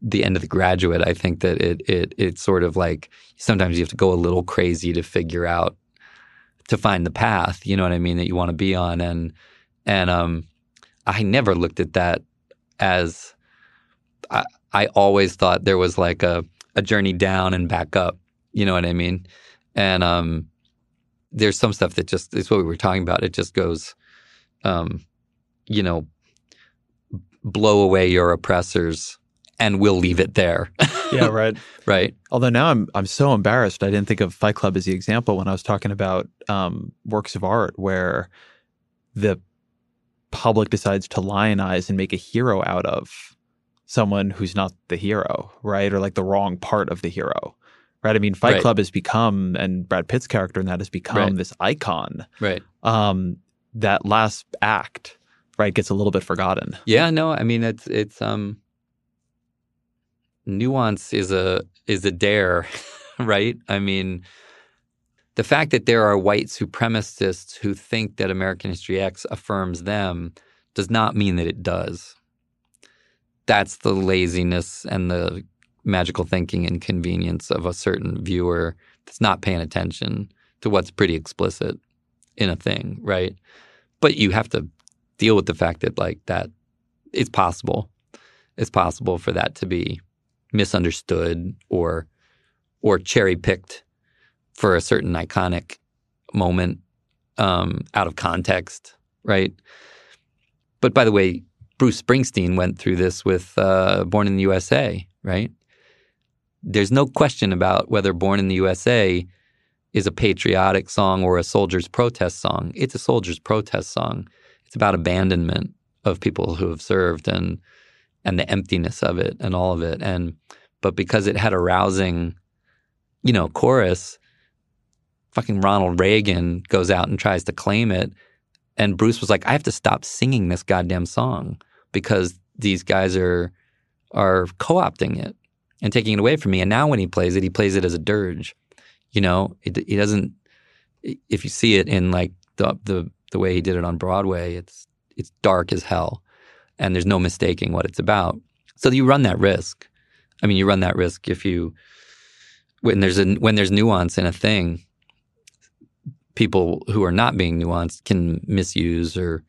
the end of the graduate. I think that it it it's sort of like sometimes you have to go a little crazy to figure out to find the path. You know what I mean that you want to be on, and and um, I never looked at that as I I always thought there was like a a journey down and back up. You know what I mean? And um, there's some stuff that just is what we were talking about. It just goes, um, you know, blow away your oppressors, and we'll leave it there. yeah, right. right. Although now I'm I'm so embarrassed. I didn't think of Fight Club as the example when I was talking about um, works of art where the public decides to lionize and make a hero out of someone who's not the hero, right? Or like the wrong part of the hero. Right. I mean, Fight Right. Club has become, and Brad Pitt's character in that has become Right. this icon. Right. Um, that last act, right, gets a little bit forgotten. Yeah. No. I mean, it's it's um, nuance is a is a dare, right? I mean, the fact that there are white supremacists who think that American History X affirms them does not mean that it does. That's the laziness and the magical thinking and convenience of a certain viewer that's not paying attention to what's pretty explicit in a thing, right? But you have to deal with the fact that like that it's possible. It's possible for that to be misunderstood or or cherry picked for a certain iconic moment um, out of context, right? But by the way, Bruce Springsteen went through this with uh, "Born in the USA," right? There's no question about whether "Born in the USA" is a patriotic song or a soldier's protest song. It's a soldier's protest song. It's about abandonment of people who have served and and the emptiness of it and all of it. And but because it had a rousing, you know, chorus, fucking Ronald Reagan goes out and tries to claim it. And Bruce was like, I have to stop singing this goddamn song because these guys are are co-opting it and taking it away from me. And now when he plays it, he plays it as a dirge. You know, it, he doesn't. If you see it in like the the the way he did it on Broadway, it's it's dark as hell, and there's no mistaking what it's about. So you run that risk. I mean, you run that risk if you when there's a when there's nuance in a thing. People who are not being nuanced can misuse or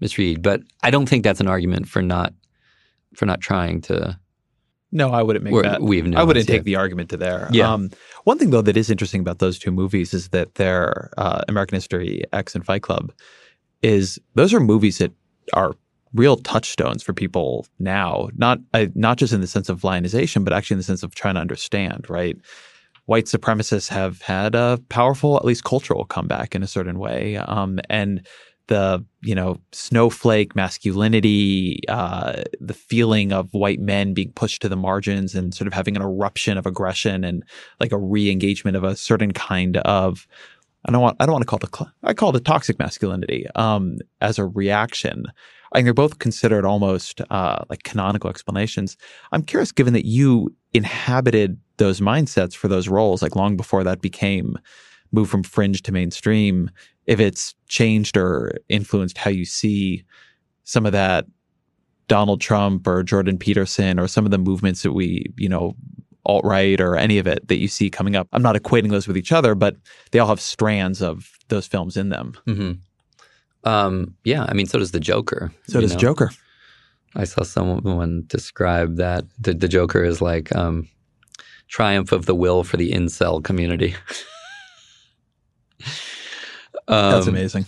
misread, but I don't think that's an argument for not for not trying to no, I wouldn't make We're- that. we've I wouldn't nuanced, yeah. take the argument to there. Yeah. Um, one thing though that is interesting about those two movies is that they're uh, American History X and Fight Club. Is those are movies that are real touchstones for people now. Not uh, not just in the sense of lionization, but actually in the sense of trying to understand. Right. White supremacists have had a powerful, at least cultural comeback in a certain way, um, and the you know snowflake masculinity, uh, the feeling of white men being pushed to the margins and sort of having an eruption of aggression and like a re-engagement of a certain kind of I don't want I don't want to call it I call it toxic masculinity um, as a reaction. I think they're both considered almost uh, like canonical explanations. I'm curious, given that you inhabited those mindsets for those roles, like long before that became moved from fringe to mainstream, if it's changed or influenced how you see some of that Donald Trump or Jordan Peterson or some of the movements that we, you know, alt right or any of it that you see coming up. I'm not equating those with each other, but they all have strands of those films in them. hmm Um, yeah, I mean, so does the Joker. So does know? Joker. I saw someone describe that the, the Joker is like um, triumph of the will for the incel community. um, That's amazing.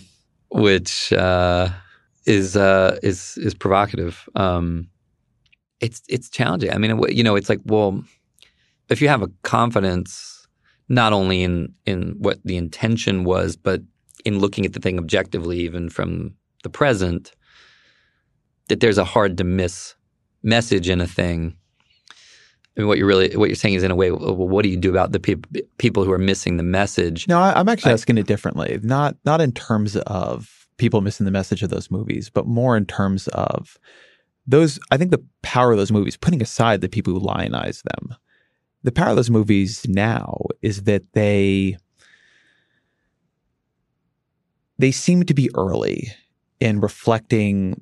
Which uh, is uh, is is provocative. Um, it's it's challenging. I mean, you know, it's like well, if you have a confidence not only in in what the intention was, but in looking at the thing objectively, even from the present, that there's a hard to miss message in a thing. I mean, what you're really what you're saying is in a way, well, what do you do about the peop people who are missing the message? No, I, I'm actually I- asking it differently. Not not in terms of people missing the message of those movies, but more in terms of those. I think the power of those movies, putting aside the people who lionize them, the power of those movies now is that they they seem to be early in reflecting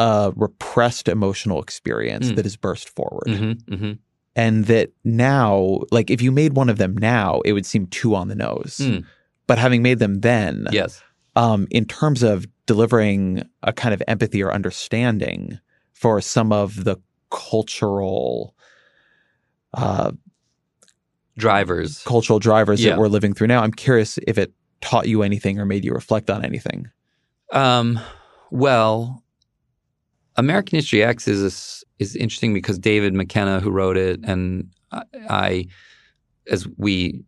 a repressed emotional experience Mm. that has burst forward hmm hmm and that now like if you made one of them now it would seem too on the nose Mm. but having made them then Yes. um, in terms of delivering a kind of empathy or understanding for some of the cultural uh, Drivers. cultural drivers Yeah. that we're living through now i'm curious if it taught you anything or made you reflect on anything Um, well, American History X is a is interesting because David McKenna, who wrote it, and I, as we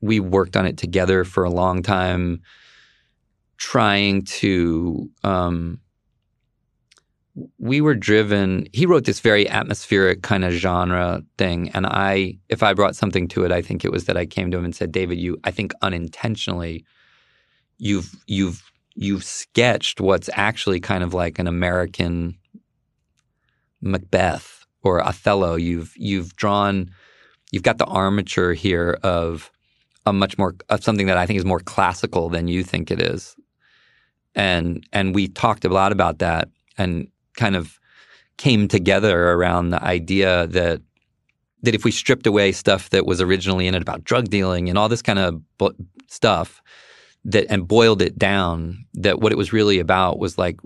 we worked on it together for a long time, trying to. Um, we were driven. He wrote this very atmospheric kind of genre thing, and I, if I brought something to it, I think it was that I came to him and said, "David, you, I think unintentionally, you've you've you've sketched what's actually kind of like an American Macbeth or Othello. You've you've drawn, you've got the armature here of a much more of something that I think is more classical than you think it is, and and we talked a lot about that and kind of came together around the idea that that if we stripped away stuff that was originally in it about drug dealing and all this kind of stuff that and boiled it down that what it was really about was like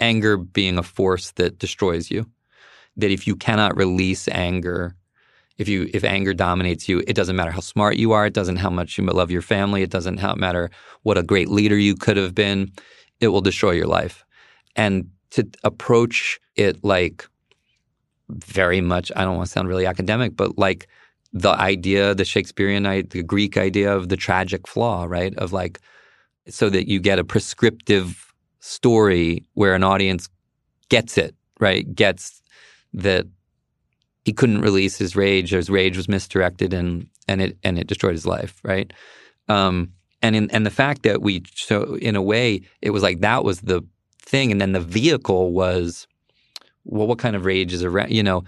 anger being a force that destroys you. That if you cannot release anger if you if anger dominates you it doesn't matter how smart you are it doesn't how much you love your family it doesn't how matter what a great leader you could have been it will destroy your life. And to approach it like very much i don't want to sound really academic but like the idea the shakespearean the greek idea of the tragic flaw right of like so that you get a prescriptive story where an audience gets it right, gets that he couldn't release his rage. His rage was misdirected, and and it and it destroyed his life, right? Um, and in, and the fact that we so in a way it was like that was the thing, and then the vehicle was well, what kind of rage is around? You know,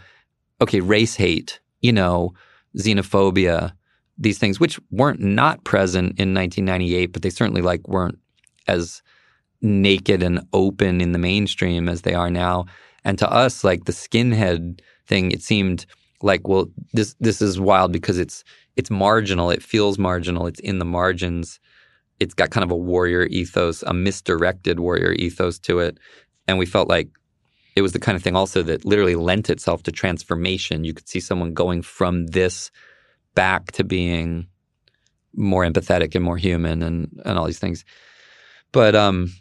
okay, race hate, you know, xenophobia, these things, which weren't not present in 1998, but they certainly like weren't as naked and open in the mainstream as they are now. And to us, like the skinhead thing, it seemed like, well, this this is wild because it's it's marginal. It feels marginal. It's in the margins. It's got kind of a warrior ethos, a misdirected warrior ethos to it. And we felt like it was the kind of thing also that literally lent itself to transformation. You could see someone going from this back to being more empathetic and more human and, and all these things. But um,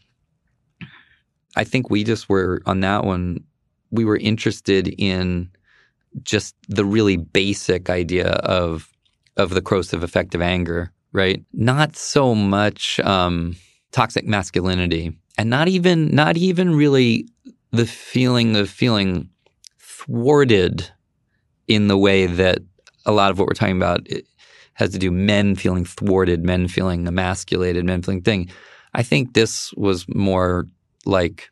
I think we just were on that one, we were interested in just the really basic idea of of the corrosive effect of anger, right? Not so much um, toxic masculinity, and not even not even really the feeling of feeling thwarted in the way that a lot of what we're talking about has to do men feeling thwarted, men feeling emasculated, men feeling thing. I think this was more like,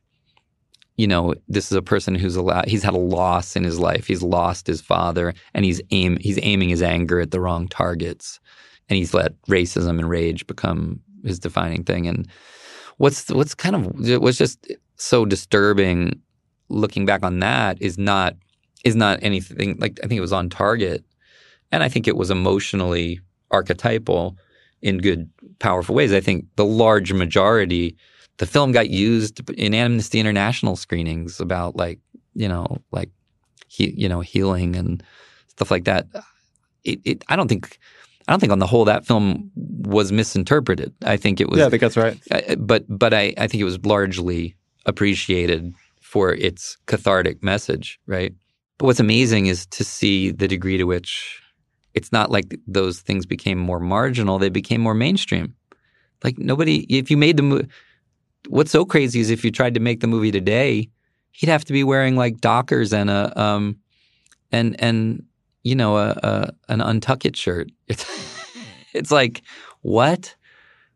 you know, this is a person who's allowed, he's had a loss in his life. He's lost his father and he's aim he's aiming his anger at the wrong targets. And he's let racism and rage become his defining thing. And what's what's kind of what's just so disturbing looking back on that is not is not anything like I think it was on target and I think it was emotionally archetypal in good powerful ways. I think the large majority the film got used in Amnesty International screenings about like, you know, like he, you know, healing and stuff like that. It, it I don't think I don't think on the whole that film was misinterpreted. I think it was Yeah, I think that's right. But but I, I think it was largely appreciated for its cathartic message, right? But what's amazing is to see the degree to which it's not like those things became more marginal, they became more mainstream. Like nobody, if you made the movie, what's so crazy is if you tried to make the movie today, he'd have to be wearing like Dockers and a, um, and, and, you know, a, a an untucked shirt. It's, it's like, what?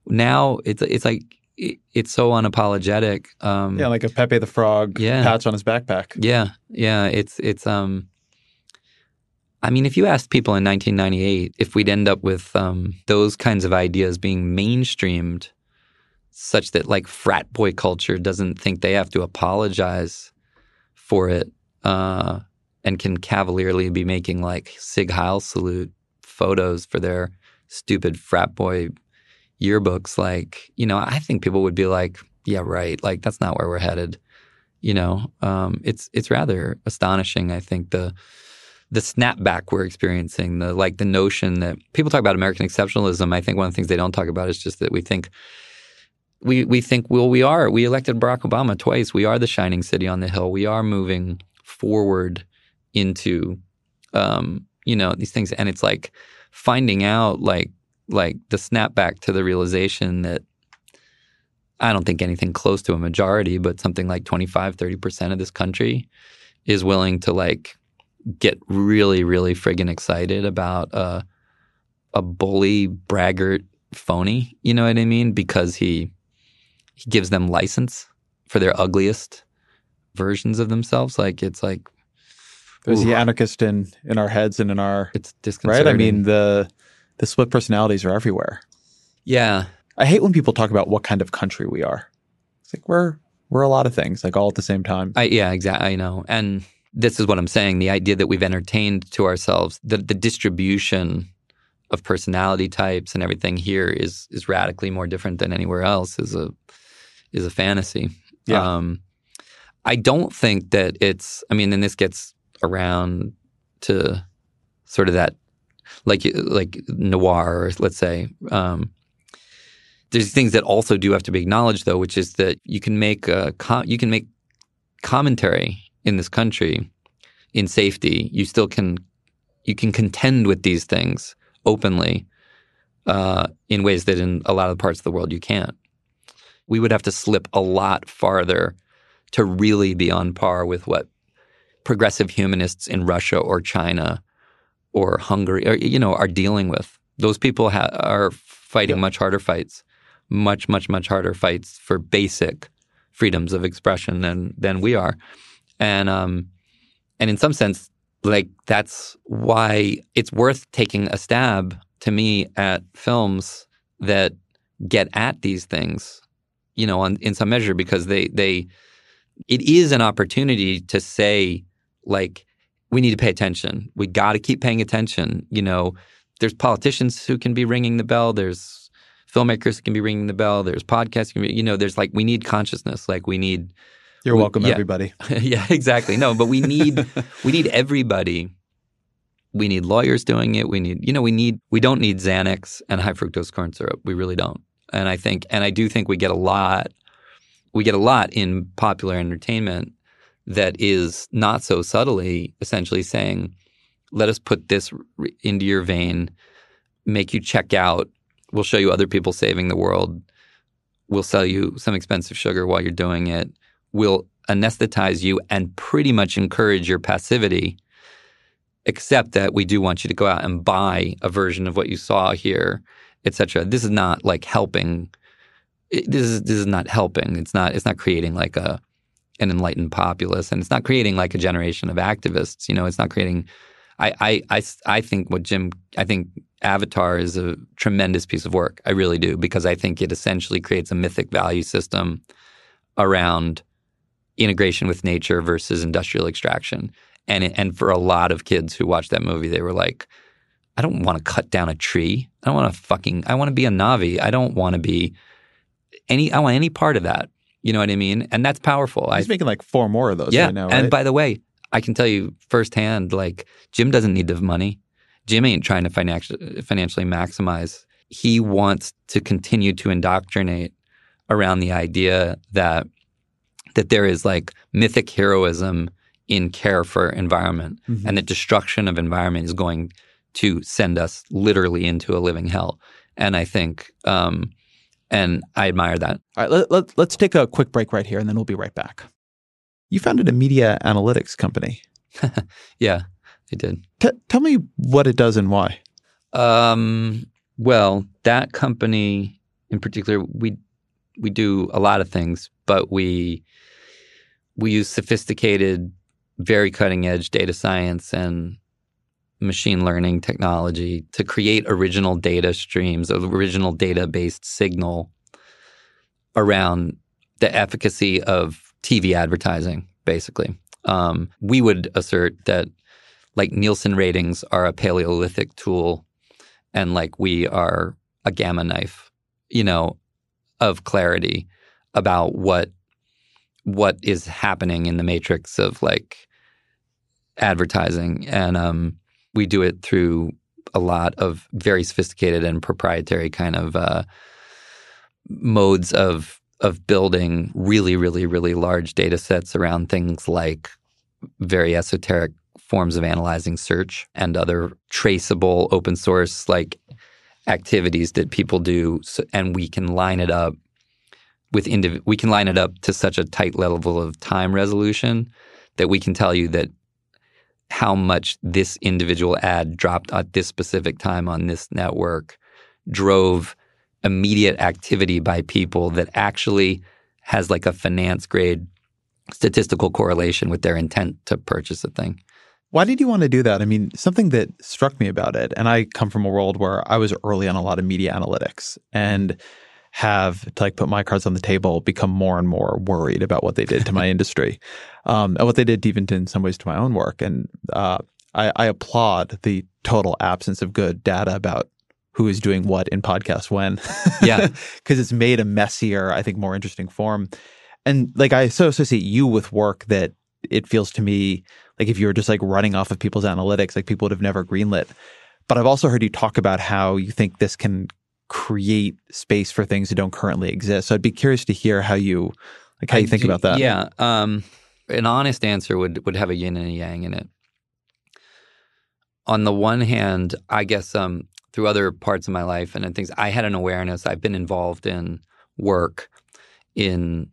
Now it's, it's like, it's so unapologetic. Um, yeah, like a Pepe the Frog yeah. patch on his backpack. Yeah, yeah. It's it's. Um, I mean, if you asked people in 1998 if we'd end up with um, those kinds of ideas being mainstreamed, such that like frat boy culture doesn't think they have to apologize for it, uh, and can cavalierly be making like Sieg Heil salute photos for their stupid frat boy yearbooks, like, you know, I think people would be like, yeah, right. Like that's not where we're headed. You know, um, it's it's rather astonishing. I think the the snapback we're experiencing, the like the notion that people talk about American exceptionalism. I think one of the things they don't talk about is just that we think we we think well we are we elected Barack Obama twice. We are the shining city on the hill. We are moving forward into um, you know these things, and it's like finding out like like the snapback to the realization that I don't think anything close to a majority, but something like 25, 30% of this country is willing to like get really, really friggin' excited about uh, a bully, braggart, phony. You know what I mean? Because he he gives them license for their ugliest versions of themselves. Like it's like there's ooh, the anarchist in in our heads and in our it's disconcerting. right. I mean the the split personalities are everywhere. Yeah, I hate when people talk about what kind of country we are. It's like we're we're a lot of things, like all at the same time. I, yeah, exactly. I know, and this is what I'm saying. The idea that we've entertained to ourselves the the distribution of personality types and everything here is is radically more different than anywhere else. is a is a fantasy. Yeah. Um, I don't think that it's. I mean, and this gets around to sort of that, like like noir, let's say. Um, there's things that also do have to be acknowledged, though, which is that you can make a com- you can make commentary in this country in safety. You still can you can contend with these things openly uh, in ways that in a lot of parts of the world you can't. We would have to slip a lot farther to really be on par with what progressive humanists in Russia or China or Hungary, or, you know, are dealing with. Those people ha- are fighting much harder fights, much, much, much harder fights for basic freedoms of expression than than we are, and um, and in some sense, like that's why it's worth taking a stab to me at films that get at these things, you know, on, in some measure because they they it is an opportunity to say like we need to pay attention. We got to keep paying attention. You know, there's politicians who can be ringing the bell. There's filmmakers who can be ringing the bell. There's podcasts. Be, you know, there's like we need consciousness. Like we need. You're we, welcome, yeah. everybody. yeah, exactly. No, but we need we need everybody. We need lawyers doing it. We need you know we need we don't need Xanax and high fructose corn syrup. We really don't. And I think and I do think we get a lot. We get a lot in popular entertainment that is not so subtly essentially saying, let us put this into your vein, make you check out. We'll show you other people saving the world. We'll sell you some expensive sugar while you're doing it. We'll anesthetize you and pretty much encourage your passivity, except that we do want you to go out and buy a version of what you saw here, etc. This is not like helping. This is this is not helping. It's not it's not creating like a an enlightened populace, and it's not creating like a generation of activists. You know, it's not creating. I, I, I, I think what Jim, I think Avatar is a tremendous piece of work. I really do because I think it essentially creates a mythic value system around integration with nature versus industrial extraction. And and for a lot of kids who watched that movie, they were like, I don't want to cut down a tree. I don't want to fucking. I want to be a Na'vi. I don't want to be any. I want any part of that. You know what I mean? And that's powerful. He's I, making like four more of those yeah. right now. Right? And by the way, I can tell you firsthand, like Jim doesn't need the money. Jim ain't trying to financially financially maximize. He wants to continue to indoctrinate around the idea that that there is like mythic heroism in care for environment mm-hmm. and that destruction of environment is going to send us literally into a living hell. And I think um, and I admire that. All right, let, let, let's take a quick break right here, and then we'll be right back. You founded a media analytics company. yeah, I did. T- tell me what it does and why. Um, well, that company in particular, we we do a lot of things, but we we use sophisticated, very cutting edge data science and machine learning technology to create original data streams, original data based signal around the efficacy of TV advertising, basically. Um, we would assert that like Nielsen ratings are a Paleolithic tool and like we are a gamma knife, you know, of clarity about what what is happening in the matrix of like advertising and um we do it through a lot of very sophisticated and proprietary kind of uh, modes of of building really, really, really large data sets around things like very esoteric forms of analyzing search and other traceable open source like activities that people do, so, and we can line it up with indiv- we can line it up to such a tight level of time resolution that we can tell you that how much this individual ad dropped at this specific time on this network drove immediate activity by people that actually has like a finance grade statistical correlation with their intent to purchase a thing. Why did you want to do that? I mean, something that struck me about it, and I come from a world where I was early on a lot of media analytics and have to like put my cards on the table, become more and more worried about what they did to my industry, um, and what they did even in some ways to my own work. And uh, I, I, applaud the total absence of good data about who is doing what in podcast when. Yeah, because it's made a messier, I think, more interesting form. And like I so associate you with work that it feels to me like if you were just like running off of people's analytics, like people would have never greenlit. But I've also heard you talk about how you think this can create space for things that don't currently exist. So I'd be curious to hear how you like how I you think do, about that. Yeah, um, an honest answer would would have a yin and a yang in it. On the one hand, I guess um, through other parts of my life and things, I had an awareness. I've been involved in work in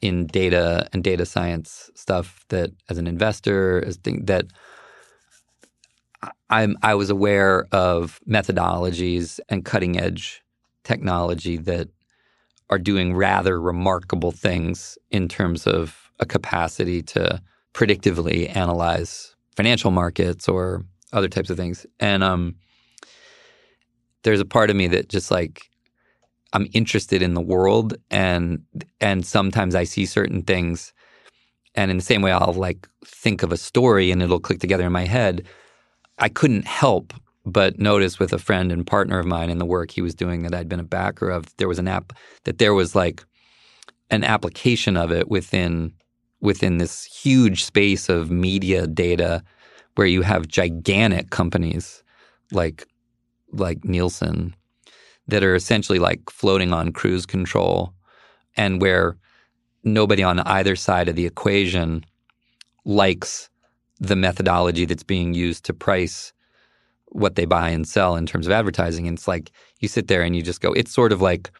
in data and data science stuff that as an investor as thing that I'm I was aware of methodologies and cutting edge technology that are doing rather remarkable things in terms of a capacity to predictively analyze financial markets or other types of things. And um, there's a part of me that just like I'm interested in the world and and sometimes I see certain things and in the same way I'll like think of a story and it'll click together in my head. I couldn't help but notice with a friend and partner of mine in the work he was doing that I'd been a backer of, there was an app that there was like an application of it within within this huge space of media data where you have gigantic companies like like Nielsen that are essentially like floating on cruise control and where nobody on either side of the equation likes the methodology that's being used to price what they buy and sell in terms of advertising. And it's like you sit there and you just go, it's sort of like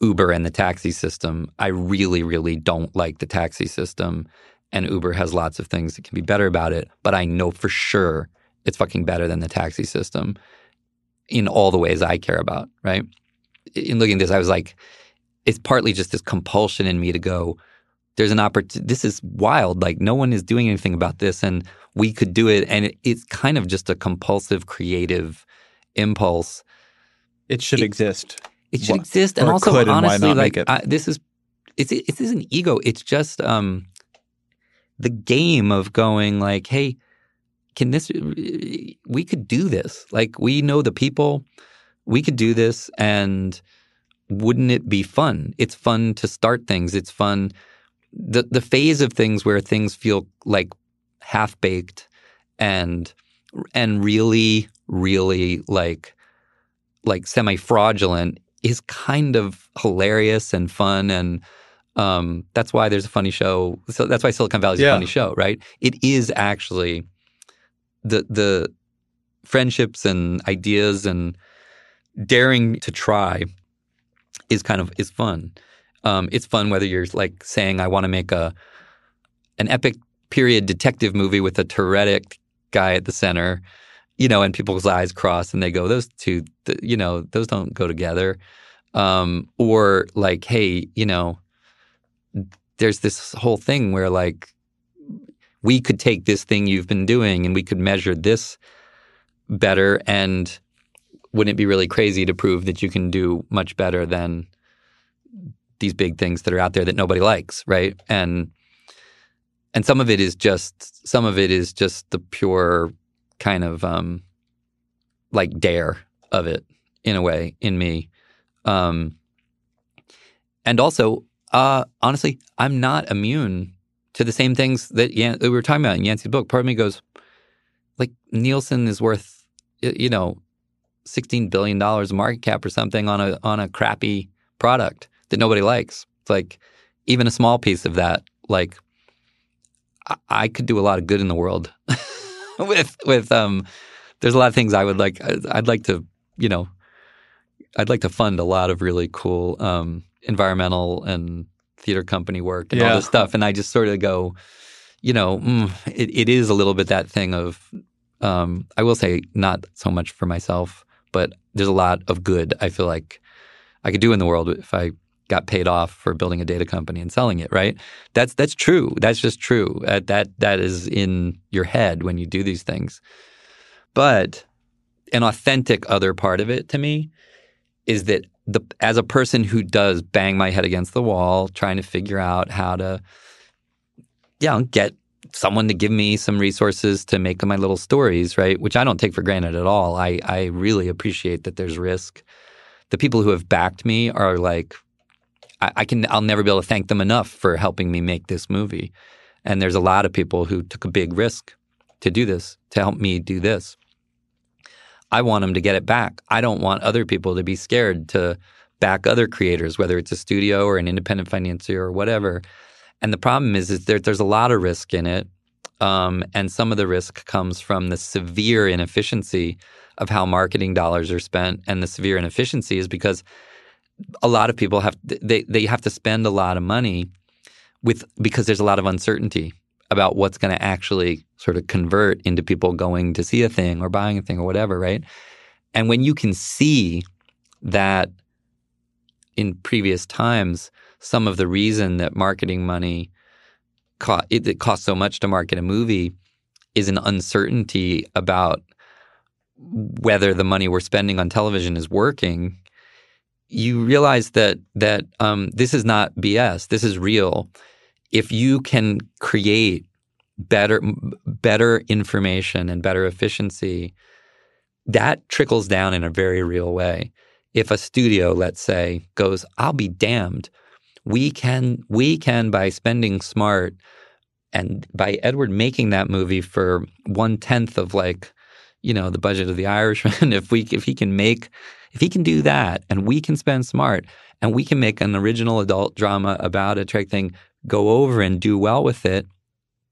Uber and the taxi system. I really, really don't like the taxi system. And Uber has lots of things that can be better about it, but I know for sure it's fucking better than the taxi system in all the ways I care about, right? In looking at this, I was like, it's partly just this compulsion in me to go, there's an opportunity. This is wild. Like, no one is doing anything about this. And we could do it. And it, it's kind of just a compulsive, creative impulse. It should It- exist. It should exist. And also, could, and honestly, not like? I, this is, it's, it this is an ego. It's just um, the game of going, like, hey, can this, we could do this. Like, we know the people, we could do this. And wouldn't it be fun? It's fun to start things. It's fun. The, the phase of things where things feel like half baked and and really really like like semi fraudulent is kind of hilarious and fun and um, that's why there's a funny show. So that's why Silicon Valley's Yeah. a funny show, right? It is actually the the friendships and ideas and daring to try is kind of is fun. Um, it's fun whether you're like saying I want to make a an epic period detective movie with a Tourettic guy at the center, you know, and people's eyes cross and they go, those two, th- you know, those don't go together. Um, or like, hey, you know, there's this whole thing where like we could take this thing you've been doing and we could measure this better and wouldn't it be really crazy to prove that you can do much better than these big things that are out there that nobody likes, right? And and some of it is just some of it is just the pure kind of um like dare of it in a way in me. Um and also uh honestly, I'm not immune to the same things that, Yan- that we were talking about in Yancey's book. Part of me goes, like Nielsen is worth, you know, sixteen billion dollars market cap or something on a on a crappy product that nobody likes. It's like even a small piece of that, like I, I could do a lot of good in the world with with um. There's a lot of things I would like. I'd, like to, you know, I'd like to fund a lot of really cool um, environmental and theater company work and all this stuff. And I just sort of go, you know, mm, it, it is a little bit that thing of, um, I will say, not so much for myself, but there's a lot of good I feel like I could do in the world if I got paid off for building a data company and selling it. Right? That's that's true. That's just true. Uh, that that is in your head when you do these things. But an authentic other part of it to me is that the as a person who does bang my head against the wall trying to figure out how to yeah get someone to give me some resources to make my little stories right which i don't take for granted at all i i really appreciate that there's risk the people who have backed me are like I, I can i'll never be able to thank them enough for helping me make this movie and there's a lot of people who took a big risk to do this to help me do this I want them to get it back. I don't want other people to be scared to back other creators, whether it's a studio or an independent financier or whatever. And the problem is, is there, there's a lot of risk in it, um, and some of the risk comes from the severe inefficiency of how marketing dollars are spent. And the severe inefficiency is because a lot of people have they they have to spend a lot of money with because there's a lot of uncertainty about what's going to actually sort of convert into people going to see a thing or buying a thing or whatever, right? And when you can see that in previous times, some of the reason that marketing money co- it, it costs so much to market a movie is an uncertainty about whether the money we're spending on television is working. You realize that that um, this is not BS. This is real. If you can create better better information and better efficiency, that trickles down in a very real way. If a studio, let's say, goes, "I'll be damned," we can we can by spending smart and by Edward making that movie for one tenth of like, you know, the budget of The Irishman, if we if he can make if he can do that and we can spend smart and we can make an original adult drama about a trick thing go over and do well with it,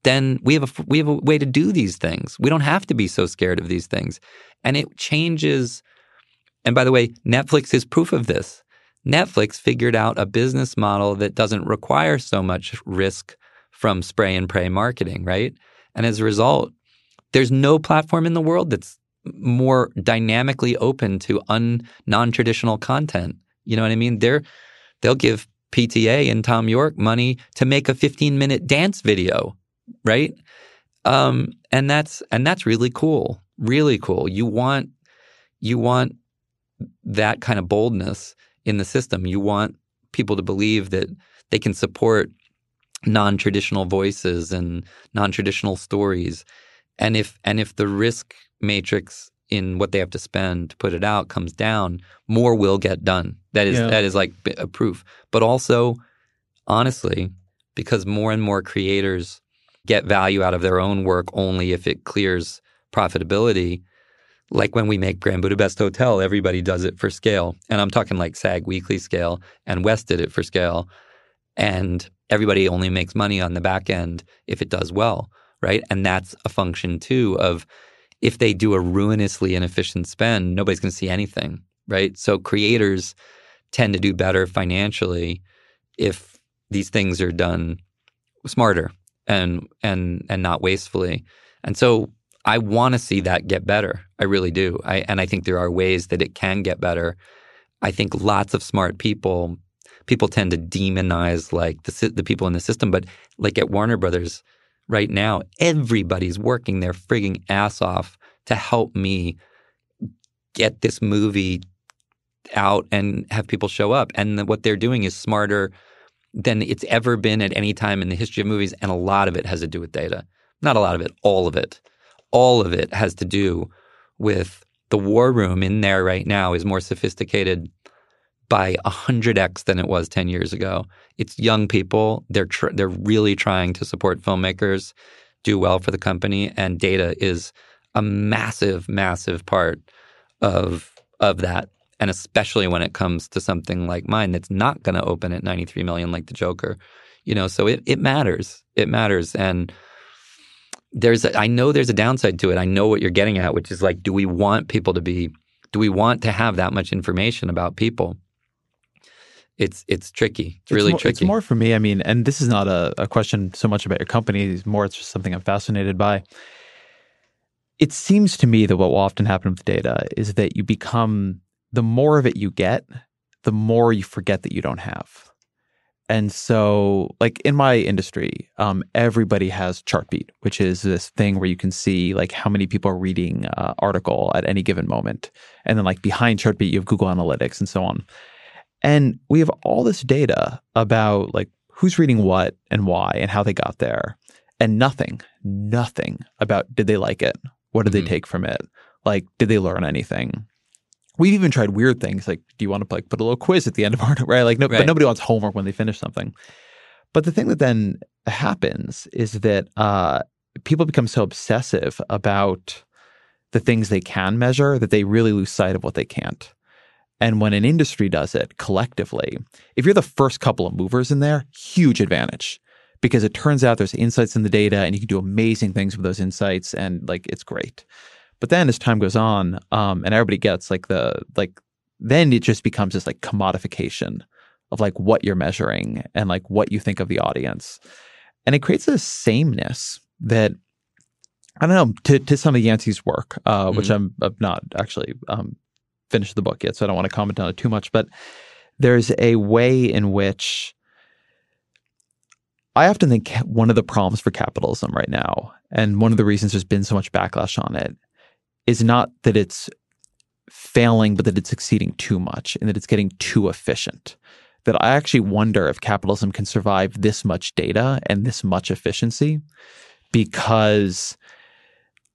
then we have a we have a way to do these things. We don't have to be so scared of these things. And it changes and by the way, Netflix is proof of this. Netflix figured out a business model that doesn't require so much risk from spray and pray marketing, right? And as a result, there's no platform in the world that's more dynamically open to un non-traditional content. You know what I mean? They're they'll give PTA and Thom Yorke money to make a 15-minute dance video, right? Um, and that's and that's really cool. Really cool. You want you want that kind of boldness in the system. You want people to believe that they can support non-traditional voices and non-traditional stories and if and if the risk matrix in what they have to spend to put it out comes down more will get done that is yeah. that is like a proof but also honestly because more and more creators get value out of their own work only if it clears profitability like when we make Grand Budapest Hotel, everybody does it for scale. And I'm talking like SAG Weekly scale, and Wes did it for scale. And everybody only makes money on the back end if it does well, right? And that's a function too of if they do a ruinously inefficient spend, nobody's going to see anything, right? So creators tend to do better financially if these things are done smarter and and and not wastefully. And so I want to see that get better. I really do. I and I think there are ways that it can get better. I think lots of smart people people tend to demonize like the the people in the system, but like at Warner Brothers right now, everybody's working their frigging ass off to help me get this movie out and have people show up. And what they're doing is smarter than it's ever been at any time in the history of movies, and a lot of it has to do with data. Not a lot of it, all of it. All of it has to do with the war room in there right now is more sophisticated by 100x than it was 10 years ago. It's young people. They're tr- they're really trying to support filmmakers, do well for the company, and data is a massive, massive part of of that. And especially when it comes to something like mine that's not going to open at 93 million like the Joker, you know. So it it matters. It matters, and there's a, I know there's a downside to it. I know what you're getting at, which is like, do we want people to be? Do we want to have that much information about people? It's it's tricky. It's, really more, tricky. It's more for me. I mean, and this is not a, a question so much about your company. It's more, it's just something I'm fascinated by. It seems to me that what will often happen with data is that you become the more of it you get, the more you forget that you don't have. And so, like in my industry, um, everybody has Chartbeat, which is this thing where you can see like how many people are reading uh, article at any given moment, and then like behind Chartbeat, you have Google Analytics and so on. And we have all this data about like who's reading what and why and how they got there. And nothing, nothing about did they like it? What did mm-hmm. they take from it? Like, did they learn anything? We've even tried weird things like, do you want to like put a little quiz at the end of our right? Like, no, right. but nobody wants homework when they finish something. But the thing that then happens is that uh, people become so obsessive about the things they can measure that they really lose sight of what they can't. And when an industry does it collectively, if you're the first couple of movers in there, huge advantage because it turns out there's insights in the data and you can do amazing things with those insights and like it's great. But then as time goes on, um, and everybody gets like the like then it just becomes this like commodification of like what you're measuring and like what you think of the audience. And it creates a sameness that I don't know to, to some of Yancey's work, uh, which I'm, I'm not actually um, finished the book yet, so I don't want to comment on it too much. But there's a way in which I often think one of the problems for capitalism right now, and one of the reasons there's been so much backlash on it, is not that it's failing, but that it's succeeding too much and that it's getting too efficient. That I actually wonder if capitalism can survive this much data and this much efficiency because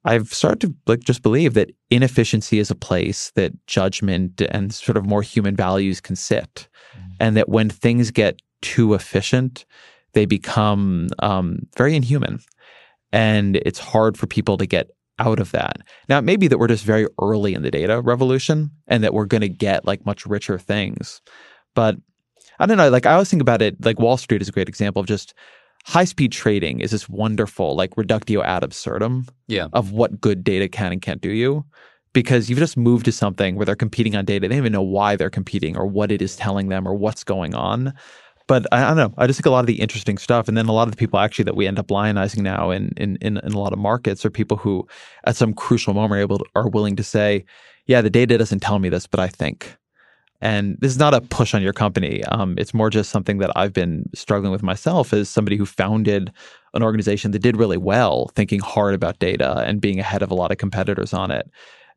I've started to like just believe that inefficiency is a place that judgment and sort of more human values can sit. Mm-hmm. And that when things get too efficient, they become um, very inhuman. And it's hard for people to get out of that. Now, it may be that we're just very early in the data revolution and that we're going to get like much richer things. But I don't know. Like, I always think about it like Wall Street is a great example of just high speed trading is this wonderful, like, reductio ad absurdum yeah. of what good data can and can't do you. Because you've just moved to something where they're competing on data. They don't even know why they're competing or what it is telling them or what's going on. But I, I, don't know. I just think a lot of the interesting stuff, and then a lot of the people actually that we end up lionizing now in in in, in a lot of markets are people who, at some crucial moment, are able to, are willing to say, "Yeah, the data doesn't tell me this, but I think." And this is not a push on your company. Um, it's more just something that I've been struggling with myself as somebody who founded an organization that did really well, thinking hard about data and being ahead of a lot of competitors on it.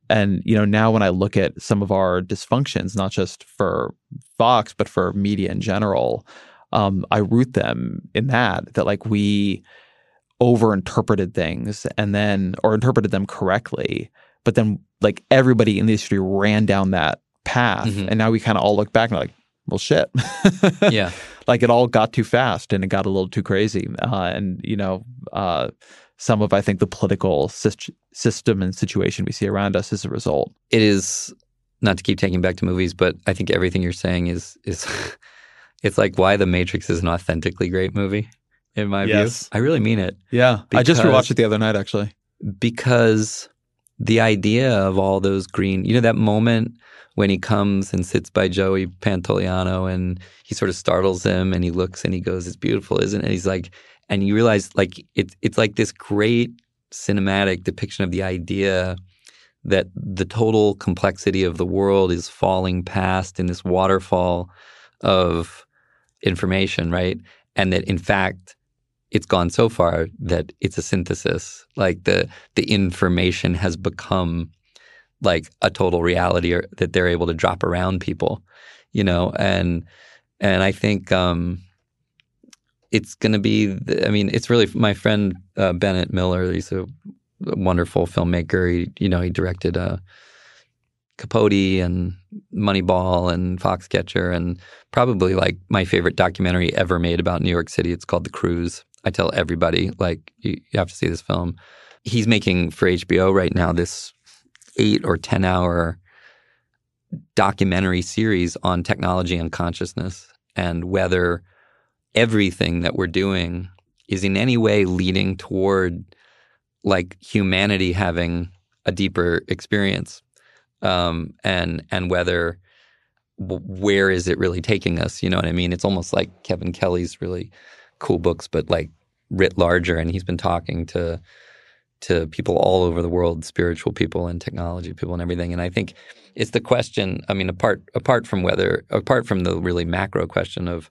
And you know, now when I look at some of our dysfunctions, not just for Vox but for media in general, um, I root them in that that like we overinterpreted things and then or interpreted them correctly, but then like everybody in the industry ran down that path, mm-hmm. and now we kind of all look back and like, well, shit, yeah, like it all got too fast and it got a little too crazy, uh, and you know. Uh, some of I think the political system and situation we see around us as a result. It is not to keep taking back to movies, but I think everything you're saying is is it's like why The Matrix is an authentically great movie in my yes. view. I really mean it. Yeah, I just rewatched it the other night actually. Because the idea of all those green, you know, that moment when he comes and sits by Joey Pantoliano and he sort of startles him and he looks and he goes, "It's beautiful, isn't it?" And he's like, and you realize like it's it's like this great cinematic depiction of the idea that the total complexity of the world is falling past in this waterfall of information, right? And that in fact it's gone so far that it's a synthesis. Like the the information has become like a total reality or that they're able to drop around people, you know, and and I think um, it's going to be. I mean, it's really my friend uh, Bennett Miller. He's a, wonderful filmmaker. He, you know, he directed uh, Capote and Moneyball and Foxcatcher, and probably like my favorite documentary ever made about New York City. It's called The Cruise. I tell everybody like you, you have to see this film. He's making for HBO right now this eight or ten hour documentary series on technology and consciousness and whether everything that we're doing is in any way leading toward like humanity having a deeper experience um, and and whether where is it really taking us you know what i mean it's almost like kevin kelly's really cool books but like writ larger and he's been talking to to people all over the world spiritual people and technology people and everything and i think it's the question i mean apart apart from whether apart from the really macro question of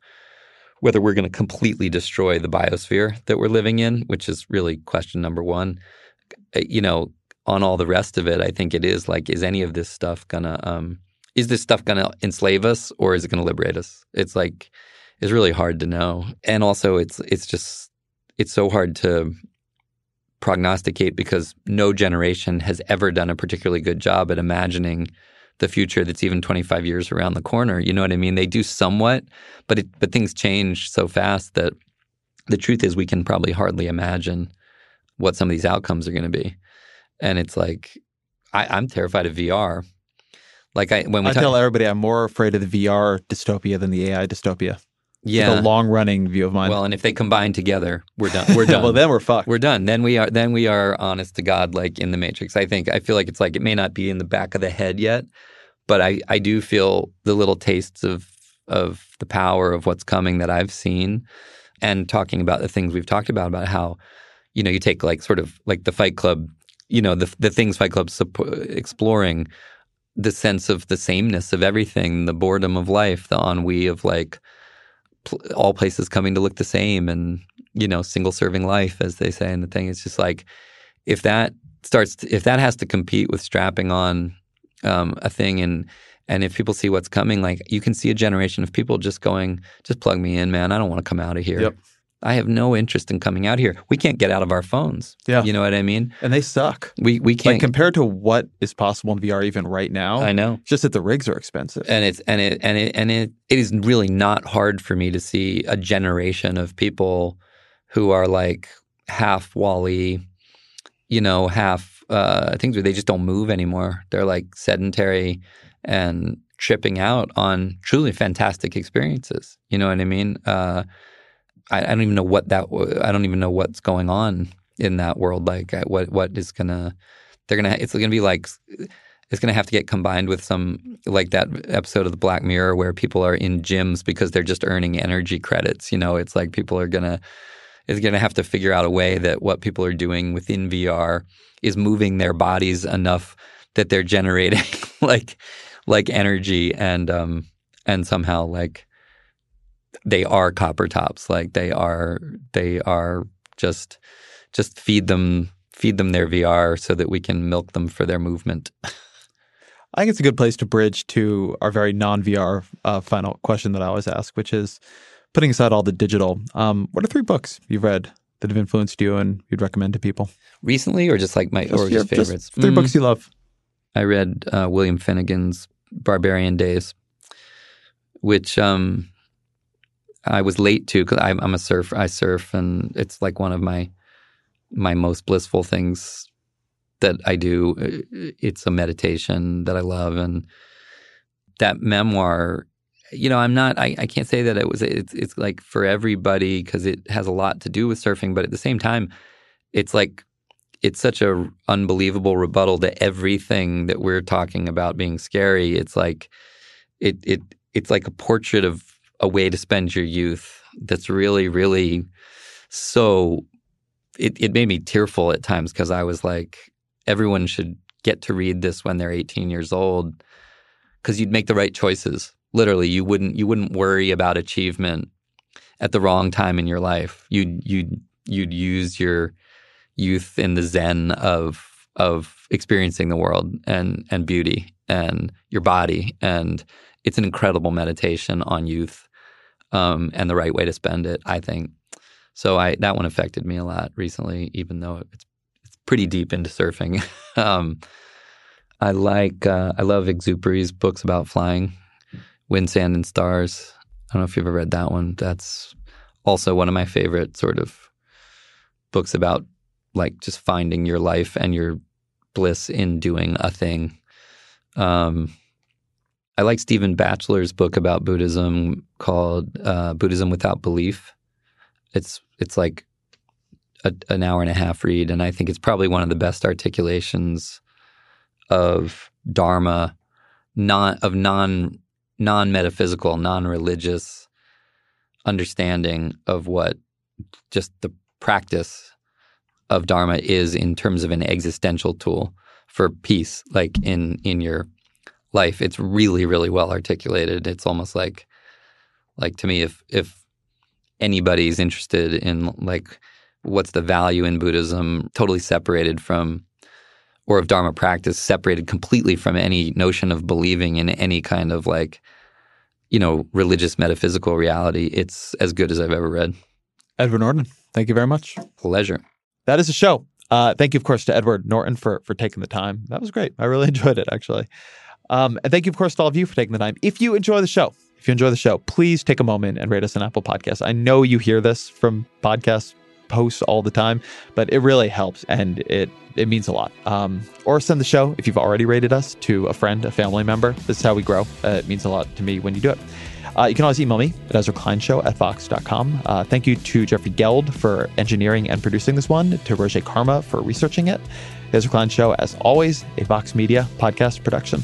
whether we're going to completely destroy the biosphere that we're living in, which is really question number one. Uh, you know, on all the rest of it, I think it is like, is any of this stuff gonna, um, is this stuff gonna enslave us or is it gonna liberate us? It's like, it's really hard to know, and also it's it's just it's so hard to prognosticate because no generation has ever done a particularly good job at imagining the future that's even 25 years around the corner. You know what I mean? They do somewhat, but it, but things change so fast that the truth is we can probably hardly imagine what some of these outcomes are going to be. And it's like I, am terrified of VR. Like I when we I talk, tell everybody I'm more afraid of the VR dystopia than the AI dystopia. Yeah, the long running view of mine. Well, and if they combine together, we're done. We're done. well, then we're fucked. We're done. Then we are. Then we are honest to God, like in the Matrix. I think. I feel like it's like it may not be in the back of the head yet, but I I do feel the little tastes of of the power of what's coming that I've seen, and talking about the things we've talked about about how you know you take like sort of like the Fight Club, you know the the things Fight Club's exploring the sense of the sameness of everything, the boredom of life, the ennui of like all places coming to look the same, and you know, single serving life, as they say in the thing. It's just like if that starts, to, if that has to compete with strapping on um, a thing, and and if people see what's coming, like you can see a generation of people just going, just plug me in, man. I don't want to come out of here. Yep. I have no interest in coming out here. We can't get out of our phones. Yeah. You know what I mean? And they suck. We we can't Like compared to what is possible in VR even right now. I know. Just that the rigs are expensive. and it's and it and it and it, it is really not hard for me to see a generation of people who are like half WALL-E, you know, half uh, things where they just don't move anymore. They're like sedentary and tripping out on truly fantastic experiences. You know what I mean? Uh, I, I don't even know what that. I don't even know what's going on in that world. Like what what is gonna. They're gonna. It's gonna be like. It's gonna have to get combined with some like that episode of the Black Mirror where people are in gyms because they're just earning energy credits. You know, it's like people are gonna. Is gonna have to figure out a way that what people are doing within VR is moving their bodies enough that they're generating like like energy and um and somehow like they are copper tops like they are they are just just feed them feed them their VR so that we can milk them for their movement. I think it's a good place to bridge to our very non VR uh, final question that I always ask, which is putting aside all the digital, um, what are three books you've read that have influenced you and you'd recommend to people? Recently or just like my or yeah, just favorites? three Mm, books you love. I read uh, William Finnegan's Barbarian Days, which um, I was late to because I'm, I'm a surf. I surf, and it's like one of my my most blissful things that I do. It's a meditation that I love, and that memoir. You know, I'm not. I, I can't say that it was. It's, it's like for everybody because it has a lot to do with surfing, but at the same time, it's like it's such a unbelievable rebuttal to everything that we're talking about being scary. It's like it it it's like a portrait of a way to spend your youth that's really really so it it made me tearful at times because I was like everyone should get to read this when they're 18 years old cuz you'd make the right choices. Literally, you wouldn't you wouldn't worry about achievement at the wrong time in your life. You'd you'd you'd use your youth in the zen of of experiencing the world and and beauty and your body and it's an incredible meditation on youth um, and the right way to spend it i think. So i that one affected me a lot recently even though it's it's pretty deep into surfing. Um, i like uh, i love exupery's books about flying wind sand and stars. I don't know if you've ever read that one. That's also one of my favorite sort of books about like just finding your life and your bliss in doing a thing. Um, I like Stephen Batchelor's book about Buddhism called uh, Buddhism Without Belief. It's it's like a, an hour and a half read, and I think it's probably one of the best articulations of Dharma, non of non non metaphysical, non religious understanding of what just the practice of dharma is in terms of an existential tool for peace like in in your life it's really really well articulated it's almost like like to me if if anybody's interested in like what's the value in buddhism totally separated from or of dharma practice separated completely from any notion of believing in any kind of like you know religious metaphysical reality it's as good as i've ever read Edward Norton, thank you very much. pleasure That is a show. Uh, thank you, of course, to Edward Norton for for taking the time. That was great. I really enjoyed it, actually. Um, and thank you, of course, to all of you for taking the time. If you enjoy the show, if you enjoy the show, please take a moment and rate us on Apple Podcasts. I know you hear this from podcast posts all the time, but it really helps and it it means a lot. Um, or send the show if you've already rated us to a friend, a family member. This is how we grow. Uh, it means a lot to me when you do it. Uh, you can always email me at EzraKleinShow at Vox.com. Uh, thank you to Jeffrey Geld for engineering and producing this one, to Roge Karma for researching it. The Ezra Klein Show, as always, a Vox Media podcast production.